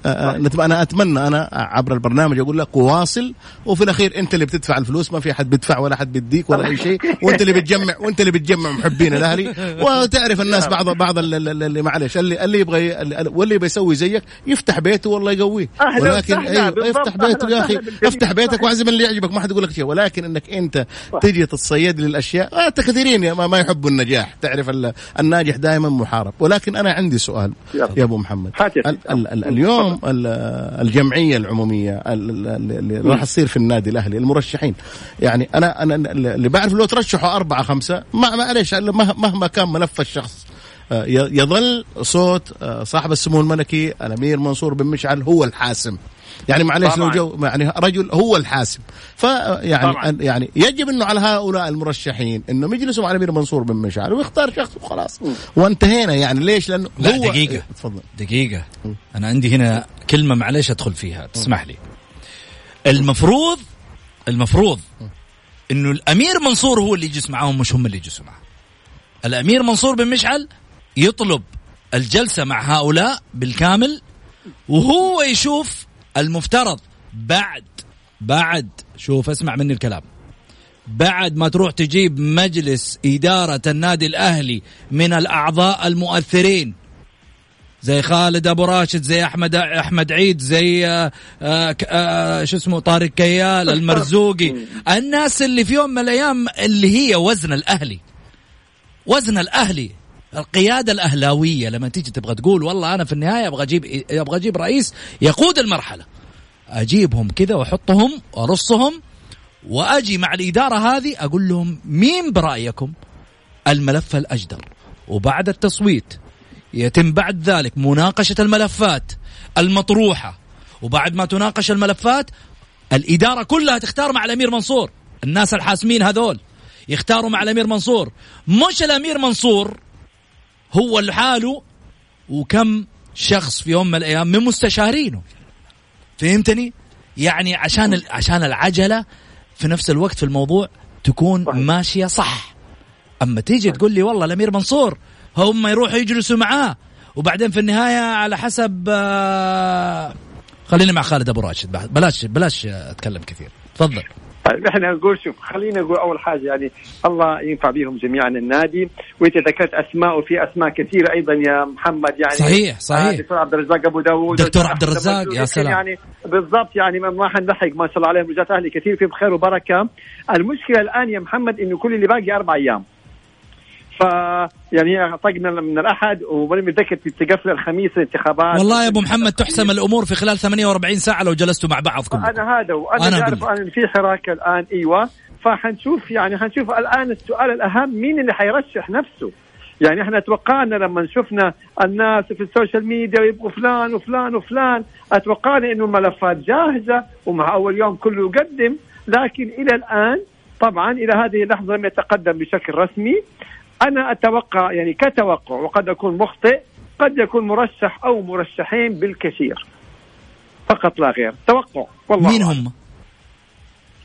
أنا أتمنى أنا عبر البرنامج أقول لك واصل وفي الأخير أنت اللي بتدفع الفلوس ما في أحد بيدفع ولا أحد بيديك ولا أي شيء وأنت اللي بتجمع وأنت اللي بتجمع محبين الأهلي وتعرف الناس بعض بعض اللي معلش اللي اللي يبغى واللي بيسوي زيك يفتح بيته والله يقويه. ولكن أيوه افتح بيته يا أخي افتح بيتك واعزم اللي يعجبك؟ ما حد يقول لك شيء. ولكن إنك أنت تجي تتصيد للأشياء انت كثيرين ما, ما يحبوا النجاح. تعرف الناجح دائما محارب. ولكن أنا عندي سؤال يا أبو محمد. ال ال ال اليوم الجمعية العمومية اللي راح تصير في النادي الأهلي المرشحين. يعني أنا أنا اللي بعرف لو ترشحوا أربعة خمسة ما معليش مهما كان ملف الشخص آه، يظل صوت آه، صاحب السمو الملكي الأمير منصور بن مشعل هو الحاسم. يعني معلش لو. جو يعني رجل هو الحاسم فيعني طبعاً. يعني يجب إنه على هؤلاء المرشحين انهم يجلسوا مع الأمير منصور بن مشعل ويختار شخص وخلاص. وانتهينا يعني ليش؟ لأنه لا هو دقيقة. تفضل. دقيقة. أنا عندي هنا كلمة معلش أدخل فيها. تسمح لي. المفروض المفروض إنه الأمير منصور هو اللي يجلس معاهم مش هم اللي يجلسوا معاه الأمير منصور بن مشعل يطلب الجلسة مع هؤلاء بالكامل وهو يشوف المفترض بعد بعد شوف اسمع مني الكلام. بعد ما تروح تجيب مجلس إدارة النادي الأهلي من الأعضاء المؤثرين زي خالد أبو راشد زي أحمد أحمد عيد زي آه آه آه شو اسمه طارق كيال المرزوقي. *laughs* الناس اللي في يوم من الأيام اللي هي وزن الأهلي. وزن الأهلي. القيادة الأهلاوية لما تيجي تبغى تقول والله أنا في النهاية أبغى أجيب أبغى أجيب رئيس يقود المرحلة. أجيبهم كذا وأحطهم وأرصهم وأجي مع الإدارة هذه أقول لهم مين برأيكم؟ الملف الأجدر. وبعد التصويت يتم بعد ذلك مناقشة الملفات المطروحة. وبعد ما تناقش الملفات الإدارة كلها تختار مع الأمير منصور. الناس الحاسمين هذول يختاروا مع الأمير منصور. مش الأمير منصور هو لحاله وكم شخص في يوم من الأيام من مستشارينه. فهمتني؟ يعني عشان عشان العجلة في نفس الوقت في الموضوع تكون صحيح. ماشية صح. أما تيجي تقول لي والله الأمير منصور هم يروحوا يجلسوا معاه وبعدين في النهاية على حسب آه، خليني مع خالد أبو راشد. بلاش بلاش أتكلم كثير. تفضل. طيب إحنا نقول شوف خلينا نقول أول حاجة يعني الله ينفع بهم جميعا النادي وانت ذكرت أسماء وفي أسماء كثيرة أيضا يا محمد يعني صحيح، صحيح. آه، دكتور عبد الرزاق أبو داوود دكتور عبد الرزاق، يا سلام. يعني بالضبط يعني ما ما حنلحق ما شاء الله عليهم رجال أهلي كثير فيهم خير وبركة المشكلة الآن يا محمد إنه كل اللي باقي أربع أيام ف يعني طقنا من الأحد وماني متذكر تقفل الخميس الانتخابات. والله يا أبو محمد تحسم الأمور في خلال 48 ساعة لو جلستوا مع بعض كلكم. أنا هذا وأنا اعرف ان في حراك الآن أيوه. فحنشوف يعني حنشوف الآن السؤال الأهم مين اللي حيرشح نفسه؟ يعني إحنا توقعنا لما شفنا الناس في ال social media يبغوا فلان وفلان وفلان أتوقعنا انه الملفات جاهزة ومع أول يوم كله يقدم. لكن إلى الآن طبعا إلى هذه اللحظة لم يتقدم بشكل رسمي. أنا أتوقع يعني كتوقع وقد أكون مخطئ قد يكون مرشح أو مرشحين بالكثير. فقط لا غير. توقع. والله مين. هم؟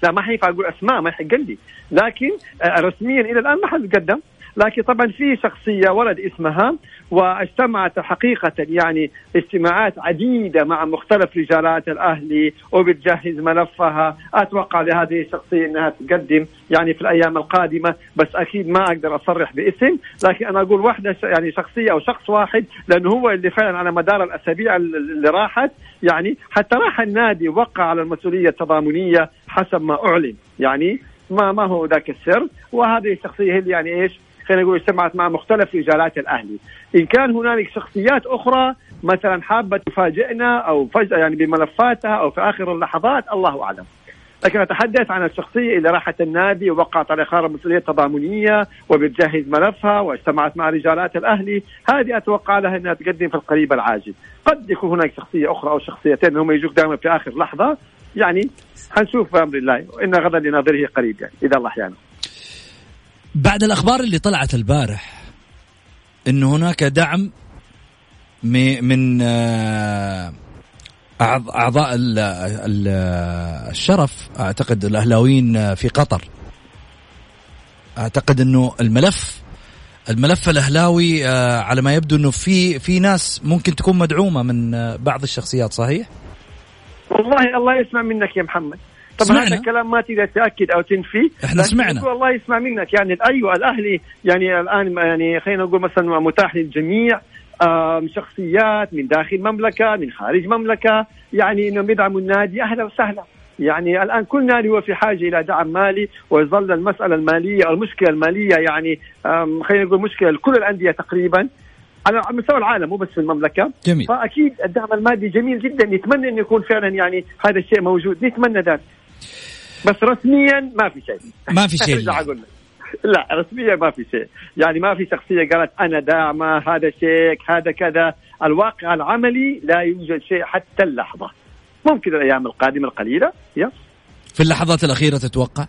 لا ما حينفع أقول أسماء ما يحق لي لكن آه، رسميا إلى الآن ما حد قدم. لكن طبعا في شخصية ورد اسمها واجتمعت حقيقة يعني اجتماعات عديدة مع مختلف رجالات الاهلي وبتجهز ملفها. أتوقع لهذه الشخصية إنها تقدم يعني في الأيام القادمة بس أكيد ما أقدر أصرح باسم لكن أنا أقول واحدة ش- يعني شخصية أو شخص واحد لأنه هو اللي فعلا على مدار الأسابيع اللي راحت يعني حتى راح النادي وقع على المسؤولية التضامنية حسب ما أعلن. يعني ما ما هو ذاك السر وهذه الشخصية هي اللي يعني إيش؟ خلينا نقول اجتمعت مع مختلف رجالات الأهلي. إن كان هنالك شخصيات أخرى مثلا حابة تفاجئنا أو فجأة يعني بملفاتها أو في آخر اللحظات الله أعلم. لكن أتحدث عن الشخصية اللي راحت النادي ووقعت على قرار المسؤولية التضامنية وبتجهز ملفها واجتمعت مع رجالات الأهلي. هذه أتوقع لها أنها تقدم في القريب العاجل. قد يكون هناك شخصية أخرى أو شخصيتين هم يجوك دائما في آخر لحظة. يعني حنشوف بأمر الله. ان غدا لناظره قريب يعني إذا الله أحيانا بعد الأخبار اللي طلعت البارح انه هناك دعم من آه، أعضاء ال- ال- الشرف أعتقد الأهلاويين في قطر أعتقد إنه الملف الملف الأهلاوي آه، على ما يبدو إنه في في ناس ممكن تكون مدعومة من آه، بعض الشخصيات صحيح؟ والله الله يسمع منك يا محمد طبعا سمعنا. هذا الكلام ما تقدر تأكد أو تنفي. لكن سمعنا. نقول الله يسمع منك. يعني أيوه الأهلي يعني الآن يعني خلينا نقول مثلا متاح للجميع آم، شخصيات من داخل مملكة من خارج مملكة يعني إنهم يدعموا النادي. أهلا وسهلا. يعني الآن كل نادي هو في حاجة إلى دعم مالي ويظل المسألة المالية أو المشكلة المالية يعني خلينا نقول مشكلة لكل الأندية تقريبا. على على مستوى العالم مو بس في المملكة. جميل. فأكيد الدعم المادي جميل جدا. نتمنى إنه يكون فعلا يعني هذا الشيء موجود. نتمنى ذلك. بس رسميا ما في شيء. ما في شيء *laughs* لك. لا رسميا ما في شيء. يعني ما في شخصية قالت أنا داعمة هذا شيك هذا كذا. الواقع العملي لا يوجد شيء حتى اللحظة. ممكن الأيام القادمة القليلة. يس. في اللحظات الأخيرة تتوقع؟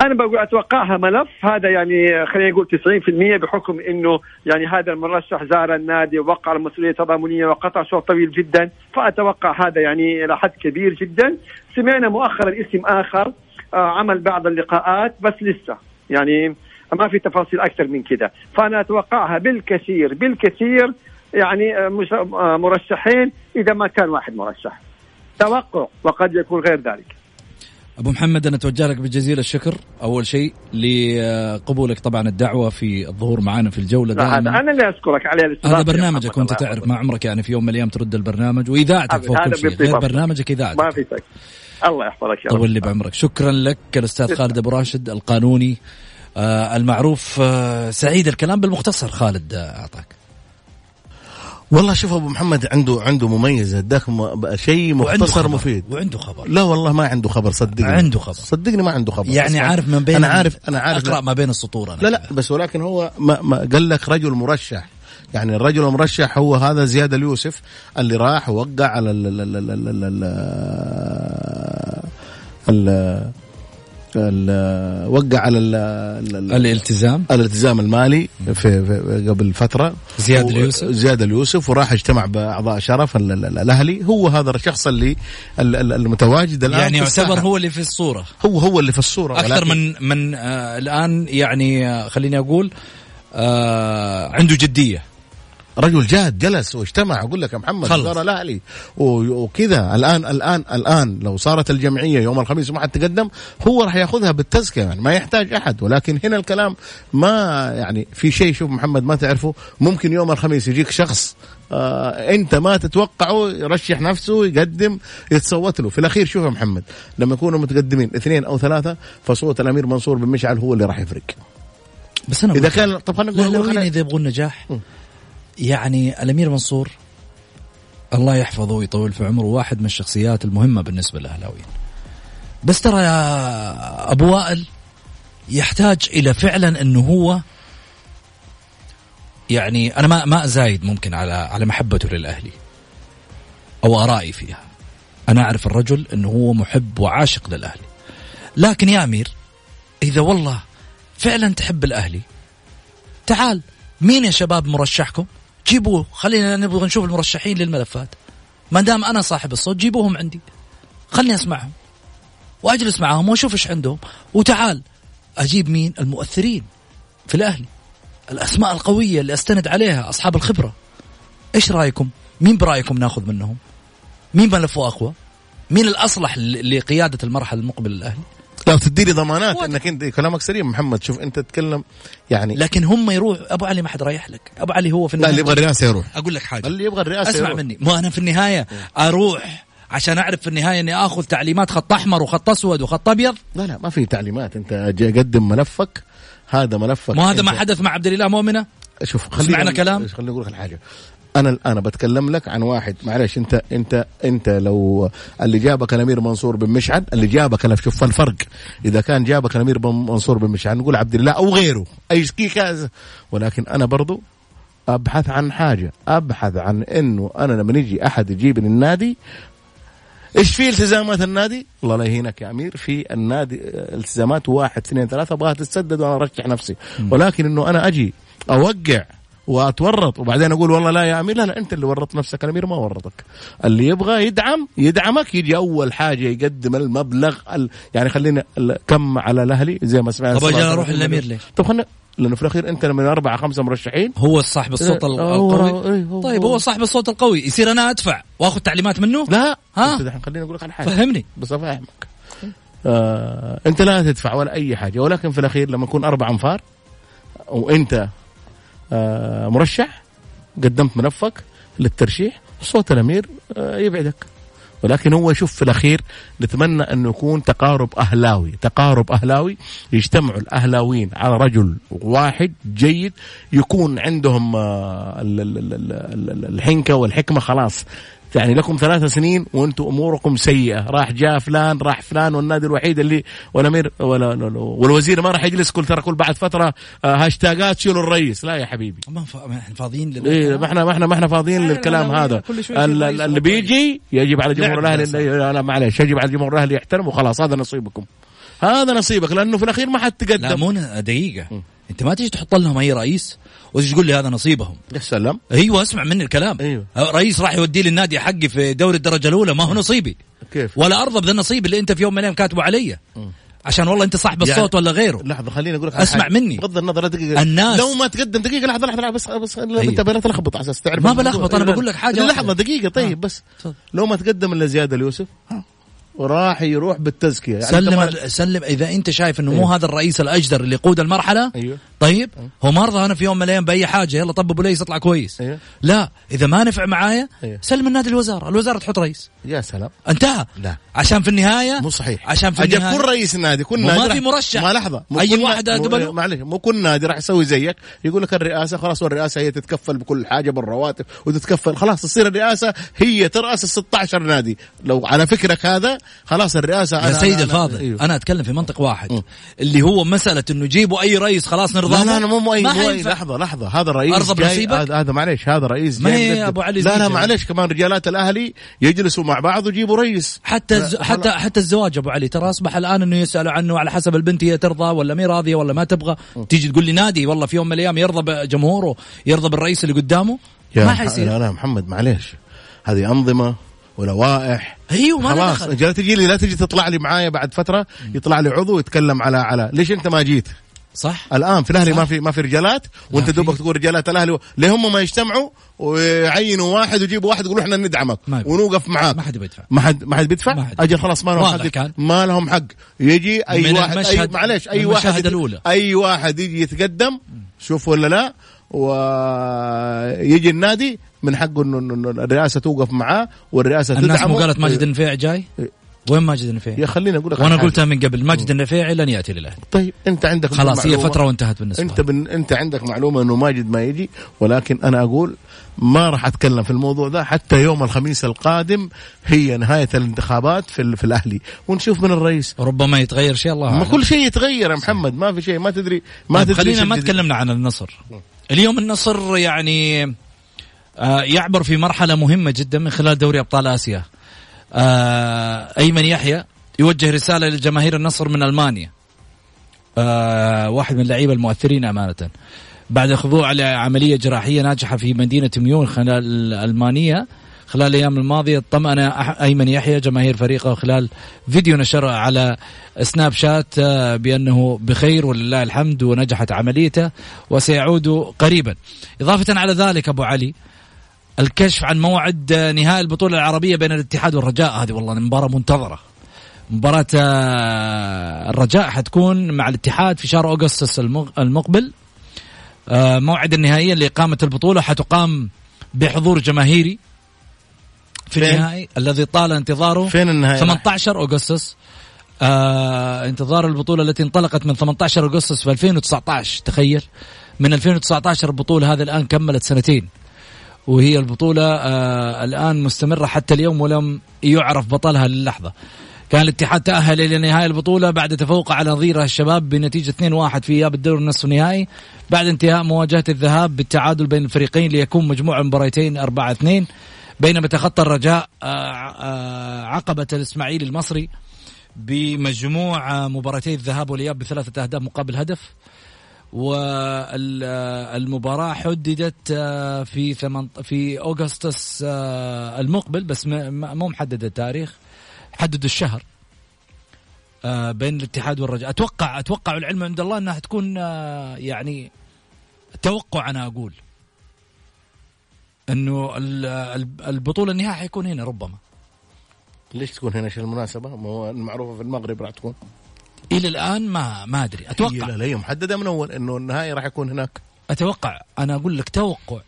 أنا بقول أتوقعها ملف. هذا يعني خلينا نقول 90% بحكم إنه يعني هذا المرشح زار النادي ووقع المسؤولية التضامنية وقطع شوط طويل جدا. فأتوقع هذا يعني إلى حد كبير جدا. سمعنا مؤخرا اسم آخر آه، عمل بعض اللقاءات بس لسه. يعني ما في تفاصيل أكثر من كده. فأنا أتوقعها بالكثير بالكثير يعني آه، آه، مرشحين إذا ما كان واحد مرشح. توقع وقد يكون غير ذلك. أبو محمد أنا أتوجه لك بجزيل الشكر. أول شيء لقبولك طبعا الدعوة في الظهور معنا في الجولة هذا دائما. أنا اللي اشكرك عليه هذا برنامجك وانت تعرف. ما عمرك يعني في يوم من الأيام ترد البرنامج. وإذاعتك فوق كل شيء. غير برنامجك ما اذاعتك في شك. الله يحفظك يا طول رب لي بعمرك. شكرا لك الأستاذ خالد أبو راشد القانوني. آه المعروف آه سعيد الكلام بالمختصر. خالد آه، أعطاك. والله شوف أبو محمد عنده عنده مميز اداك م- شيء مختصر. مفيد. وعنده خبر. لا والله ما عنده خبر صدقني. عنده خبر. صدقني ما عنده خبر. يعني. عارف من بين أنا عارف أنا عارف أقرأ ما بين السطور أنا. لا لا بس ولكن هو ما, ما قال لك رجل مرشح. يعني الرجل المرشح هو هذا زياد اليوسف اللي راح ووقع على ال ال ال ال وقع على ال ال الالتزام الالتزام المالي في, في قبل فتره زياد اليوسف زياد اليوسف وراح اجتمع باعضاء شرف الاهلي هو هذا الشخص اللي المتواجد الان يعني يعتبر هو اللي في الصورة هو هو اللي في الصورة أكثر من من آه الان يعني خليني أقول آه عنده جديه رجل جاد جلس واجتمع أقول لك يا محمد. صار الأهلي. وكذا. الان الان الآن لو صارت الجمعية يوم الخميس وما حد تقدم هو راح ياخذها بالتزكية يعني ما يحتاج أحد. ولكن هنا الكلام ما يعني في شيء شوف محمد ما تعرفه. ممكن يوم الخميس يجيك شخص آه أنت ما تتوقعه يرشح نفسه يقدم يتصوت له. في الأخير شوف يا محمد لما يكونوا متقدمين اثنين أو ثلاثة فصوت الأمير منصور بن مشعل هو اللي راح يفرق. بس أنا إذا كان طب خلينا نقول إذا يبغون نجاح. يعني الأمير منصور الله يحفظه ويطول في عمره واحد من الشخصيات المهمة بالنسبة للأهلاويين. بس ترى يا أبو وائل يحتاج إلى فعلا إنه هو يعني أنا ما ما أزايد ممكن على على محبته للأهلي أو آرائي فيها. أنا أعرف الرجل إنه هو محب وعاشق للأهلي. لكن يا أمير إذا والله فعلا تحب الأهلي تعال مين يا شباب مرشحكم؟ جيبوه. خلينا نبغى نشوف المرشحين للملفات. ما دام أنا صاحب الصوت جيبوهم عندي. خلني أسمعهم. وأجلس معهم وأشوف إيش عندهم. وتعال. أجيب مين؟ المؤثرين. في الأهلي. الأسماء القوية اللي أستند عليها أصحاب الخبرة. إيش رأيكم؟ مين برأيكم ناخذ منهم؟ مين ملفه أقوى؟ مين الأصلح لقيادة المرحلة المقبلة للأهلي؟ لو تديني ضمانات واضح. إنك أنت كلامك سليم محمد شوف أنت تتكلم يعني لكن هم يروح أبو علي ما حد رايح لك. أبو علي هو في لا اللي يبغى الرئاسة يروح. أقول لك حاجة. اللي يبغى الرئاسة أسمع يروح. مني. ما أنا في النهاية أروح عشان أعرف في النهاية إني آخذ تعليمات خط أحمر وخط أسود وخط أبيض؟ لا لا ما في تعليمات. أنت جا- قدم ملفك. هذا ملفك ما هذا ما حدث مع عبد الإله مؤمنة؟ شوف سمعنا كلام؟ خليني أقول لك الحاجة أنا الان بتكلم لك عن واحد. معلش أنت أنت أنت لو اللي جابك الأمير منصور بن مشعل اللي جابك أنا شوف الفرق. إذا كان جابك الأمير بن منصور بن مشعل نقول عبد الله أو غيره. أي كذا ولكن أنا برضو أبحث عن حاجة. أبحث عن إنه أنا لما يجي أحد يجيبني النادي إيش في التزامات النادي؟ الله لا يهينك يا أمير. في النادي آه، التزامات واحد اثنين ثلاثة أبغاها تتسدد وأنا ارشح نفسي. ولكن إنه أنا أجي أوقع واتورط. وبعدين أقول والله لا يا أمير لا لا أنت اللي ورطت نفسك الأمير ما ورطك. اللي يبغى يدعم يدعمك يجي أول حاجة يقدم المبلغ ال... يعني خلينا ال... كم على الأهلي؟ زي ما سمعنا طب أجل صراحة. أروح للأمير ليه؟ طب خلينا لأنه في الأخير أنت من أربعة خمسة مرشحين. هو صاحب الصوت ال- هو- القوي. إيه، هو- طيب هو. صاحب الصوت القوي. يصير أنا أدفع وأخذ تعليمات منه؟ لا. ها؟ دحين خليني أقول لك على حاجة. فهمني. بس أفهمك. آه أنت لا تدفع ولا أي حاجة ولكن في الأخير لما يكون أربع أنفار وأنت مرشح قدمت ملفك للترشيح صوت الأمير آه يبعدك. ولكن هو شوف في الأخير نتمنى انه يكون تقارب أهلاوي، تقارب أهلاوي يجتمعوا الأهلاويين على رجل واحد جيد يكون عندهم آه، ال- ال- ال- ال- ال- الحنكة والحكمة خلاص. يعني لكم ثلاث سنين وأنتم أموركم سيئة. راح جاء فلان راح فلان والنادي الوحيد اللي والأمير ولا والوزير ما راح يجلس كل ترى كل بعد فترة آه، هاشتاجات شيلوا الرئيس. لا يا حبيبي. ما إحنا فاضيين لل- إيه ما إحنا ما إحنا ما إحنا فاضيين لا، لا، للكلام لا، هذا. اللي وطني. بيجي يجب على جمهور لعب الأهلي. لا لا معلش يجب على جمهور الأهلي يحترم وخلاص هذا نصيبكم. هذا نصيبك لأنه في الأخير ما حد لا تقدم مو ن- دقيقة. انت ما تيجي تحط لهم اي رئيس وتجي تقول لي هذا نصيبهم. يا سلام. أيوه اسمع مني الكلام. أيوة. رئيس راح يودي لي النادي حقي في دوري الدرجة الأولى ما هو نصيبي. كيف؟ ولا أرضى بذا النصيب اللي انت في يوم من الأيام كاتبه علي. عشان والله انت صاحب يعني- الصوت ولا غيره. لحظة خليني أقول لك اسمع حاجة. مني. بغض النظر دقيقة. الناس- لو ما تقدم دقيقة لحظة لحظة لحظة، بس بس أيوة. أنت لا تلخبط على أساس تعرف ما. بلخبط، أنا لا، بقول لك حاجة لحظة. دقيقة طيب بس. لو ما تقدم إلا زيادة اليوسف وراح يروح بالتزكية يعني سلم سلم إذا أنت شايف إنه مو أيوه. هذا الرئيس الأجدر اللي يقود المرحلة أيوه طيب؟ هو ما ارضى أنا في يوم من الأيام بأي حاجة يلا طب ابو ليس يطلع كويس. أيوه. لا إذا ما نفع معايا أيوه. سلم النادي الوزارة. الوزارة تحط رئيس. يا سلام. انتهى. لا. عشان في النهاية مو صحيح. عشان في النهاية. كل رئيس نادي كل نادي ما في مرشح. ما لحظة. مو كل واحد؟ معلش مو كل نادي راح يسوي زيك. يقول لك الرئاسة خلاص والرئاسة هي تتكفل بكل حاجة بالرواتب وتتكفل. خلاص تصير الرئاسة هي ترأس ال 16 نادي. لو على فكرك هذا خلاص الرئاسة يا أنا- سيد أنا- أنا- الفاضل أيوه. أنا أتكلم في منطق واحد. اللي هو مسألة إنه جيبوا أي رئيس خلاص نرضى لا لا لا مو ما مو أي. لحظة لحظة هذا رئيس جاي بنصيبك؟ هذا معلش هذا رئيس ما هي. أبو علي لا لا. معلش كمان رجالات الأهلي يجلسوا مع بعض ويجيبوا رئيس حتى. حتى حتى الزواج أبو علي ترى أصبح الآن إنه يسالوا عنه على حسب البنت هي ترضى ولا ما راضية ولا ما تبغى تيجي تقول لي نادي والله في يوم من الأيام يرضى بجمهوره يرضى بالرئيس اللي قدامه يا ما حيصير لا لا محمد معلش هذه أنظمة ولوائح أيوه ما خلاص تجي لي لا تجي تطلع لي معايا بعد فترة يطلع لي عضو يتكلم على على ليش أنت ما جيت؟ صح الآن في الأهلي. ما في ما في رجالات وأنت. دوبك تقول رجالات الأهلي ليه هم ما يجتمعوا ويعينوا واحد ويجيبوا واحد يقولوا إحنا ندعمك. ونوقف معاك ما حد بيدفع ما حد ما حد بيدفع. أجل خلاص ما لهم حق كان. ما لهم حق يجي أي واحد المشهد- معلش أي واحد الأولى. أي واحد يجي يتقدم شوف ولا لا ويجي النادي من حقه انه الرئاسة توقف معاه والرئاسة الناس تدعمه مو قالت ماجد النفيع جاي إيه. وين ماجد النفيع؟ يا خليني أقول لك وأنا. قلتها من قبل ماجد النفيعي لن يأتي للاهلي طيب أنت عندك خلاص هي فترة وانتهت بالنسبة أنت بن... أنت عندك معلومة إنه ماجد ما يجي ولكن أنا أقول ما راح أتكلم في الموضوع ده حتى يوم الخميس القادم هي نهاية الانتخابات في, ال... في الأهلي. ونشوف من الرئيس. ربما يتغير شيء الله ما. كل شيء يتغير يا محمد ما في شيء ما تدري ما طيب تدري خلينا ما. تكلمنا عن النصر. اليوم النصر يعني آه، يعبر في مرحلة مهمة جدا من خلال دوري أبطال آسيا. آه، أيمن يحيى يوجه رسالة لجماهير النصر من ألمانيا. آه، واحد من اللعيبة المؤثرين أمانة. بعد الخضوع لعملية جراحية ناجحة في مدينة ميون خلال الألمانية خلال الأيام الماضية طمأن أح- أيمن يحيى جماهير فريقه خلال فيديو نشره على سناب شات آه، بأنه بخير ولله الحمد ونجحت عمليته وسيعود قريبا. إضافة على ذلك أبو علي الكشف عن موعد آه، نهائي البطولة العربية بين الاتحاد والرجاء. هذه والله مباراة منتظرة. مباراة آه، الرجاء حتكون مع الاتحاد في شهر أغسطس المقبل. آه، موعد النهائية لإقامة البطولة حتقام بحضور جماهيري في فين؟ النهائي الذي طال انتظاره فين النهايه 18 أغسطس. آه انتظار البطولة التي انطلقت من 18 أغسطس في 2019 تخيل من 2019 البطولة هذه الآن كملت سنتين. وهي البطولة آه الآن مستمرة حتى اليوم ولم يعرف بطلها للحظة. كان الاتحاد تأهل إلى نهاية البطولة بعد تفوقه على نظيره الشباب بنتيجة 2-1 في إياب الدور النصف النهائي بعد انتهاء مواجهة الذهاب بالتعادل بين الفريقين ليكون مجموع المباراتين 4-2 بينما تخطى الرجاء آه، آه، عقبة الإسماعيلي المصري بمجموع مباراتي الذهاب والإياب بثلاثة أهداف مقابل هدف. والمباراة حددت آه، في ثمن في أغسطس آه، المقبل بس مو محدد التاريخ حددوا الشهر آه، بين الاتحاد والرجاء. أتوقع أتوقع العلم عند الله أنها تكون يعني توقع أنا أقول أنه ال- ال- البطولة النهائية حيكون هنا ربما. ليش تكون هنا؟ شو المناسبة؟ ما هو المعروفة في المغرب راح تكون. إلى الآن ما ما أدري. أتوقع. لا هي محدده من أول إنه النهائي راح يكون هناك. أتوقع. أنا أقول لك توقع.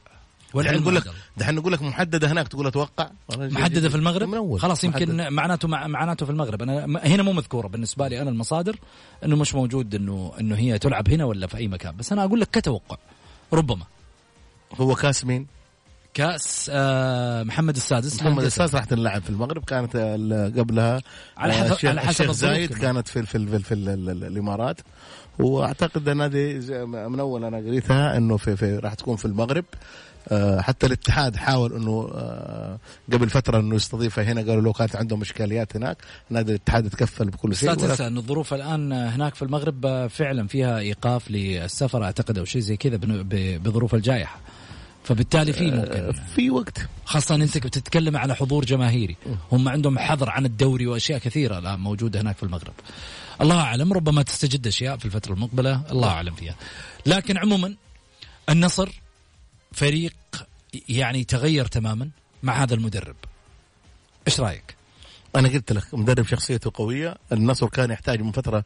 دحين والعلم نقول لك. دحين نقول لك محدده هناك تقول أتوقع. محدده في المغرب؟ من أول. خلاص يمكن. معناته مع معناته في المغرب. أنا هنا مو مذكورة بالنسبة لي أنا المصادر إنه مش موجود انه إنه هي تلعب هنا ولا في أي مكان. بس أنا أقول لك كتوقع. ربما. هو كاس مين؟ كأس آه محمد السادس. محمد السادس راح تنلعب في المغرب. كانت ال- قبلها على آه، حسب- الشيخ- على حسب زايد. كانت في في في, في ال- ال- الإمارات. وأعتقد النادي زي ما- من أول أنا قريتها إنه في, في راح تكون في المغرب. آه، حتى الاتحاد حاول إنه آه، قبل فترة إنه يستضيفها. هنا قالوا لو كانت عندهم إشكاليات هناك نادي الاتحاد تكفل بكل شيء. لا تنسى إن الظروف الآن هناك في المغرب آه، فعلا فيها إيقاف للسفر أعتقد أو شيء زي كذا بظروف الجائحة. فبالتالي في ممكن. في وقت. خاصة أنت بتتكلم على حضور جماهيري. هم عندهم حظر عن الدوري وأشياء كثيرة الآن موجودة هناك في المغرب. الله أعلم ربما تستجد أشياء في الفترة المقبلة الله أعلم فيها. لكن عموما النصر فريق يعني تغير تماما مع هذا المدرب. إيش رأيك؟ أنا قلت لك مدرب شخصيته قوية. النصر كان يحتاج من فترة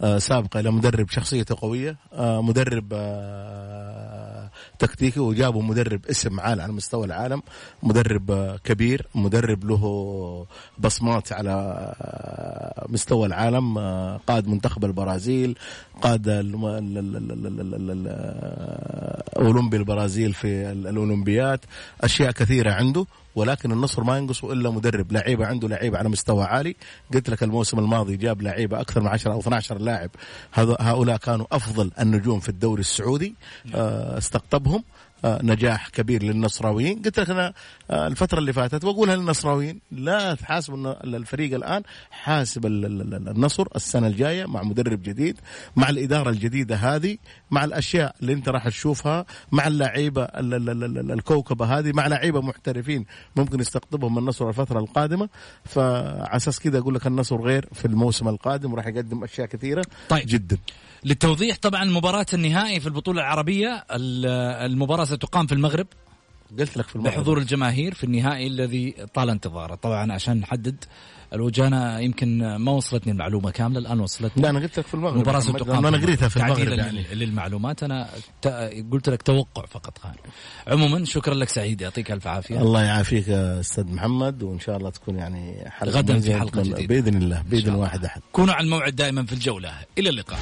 آه، سابقة إلى مدرب شخصيته قوية. آه، مدرب آه، تكتيكي وجابوا مدرب اسم عالي على مستوى العالم. مدرب كبير. مدرب له بصمات على مستوى العالم. قاد منتخب البرازيل قاد أولمبي البرازيل في ال- الأولمبيات. أشياء كثيرة عنده. ولكن النصر ما ينقصه إلا مدرب لعيبة عنده لعيبة على مستوى عالي. قلت لك الموسم الماضي جاب لعيبة أكثر من 10 أو 12 لاعب. هؤلاء كانوا أفضل النجوم في الدوري السعودي آه، استقطبهم. نجاح كبير للنصراويين. قلت لك أنا آه، الفترة اللي فاتت واقولها للنصراويين لا تحاسبوا الن- الفريق الآن حاسب ال- ال- ال- النصر السنة الجاية مع مدرب جديد مع الإدارة الجديدة هذه مع الأشياء اللي أنت راح تشوفها مع اللعيبة ال- ال- ال- ال- الكوكبة هذه مع لعيبة محترفين ممكن يستقطبهم النصر الفترة القادمة. فعلى أساس كذا أقول لك النصر غير في الموسم القادم وراح يقدم أشياء كثيرة طيب. جدا. للتوضيح طبعا مباراة النهائي في البطولة العربية. ال- المباراة ستقام في المغرب. قلت لك في المغرب. بحضور الجماهير في النهائي الذي طال انتظاره. طبعا عشان نحدد الوجانة يمكن ما وصلتني المعلومة كاملة الآن وصلتني. لا أنا قلت لك في المغرب. مباراة محمد، ستقام أنا قريتها في المغرب يعني. لل- للمعلومات. أنا ت- قلت لك توقع فقط خان عموما شكرا لك سعيد يعطيك ألف عافية. الله يعافيك أستاذ محمد وإن شاء الله تكون يعني حلقة غداً في مميزة حلقة جديدة. بإذن الله بإذن. واحد احد كونوا على الموعد دائما في الجولة. إلى اللقاء.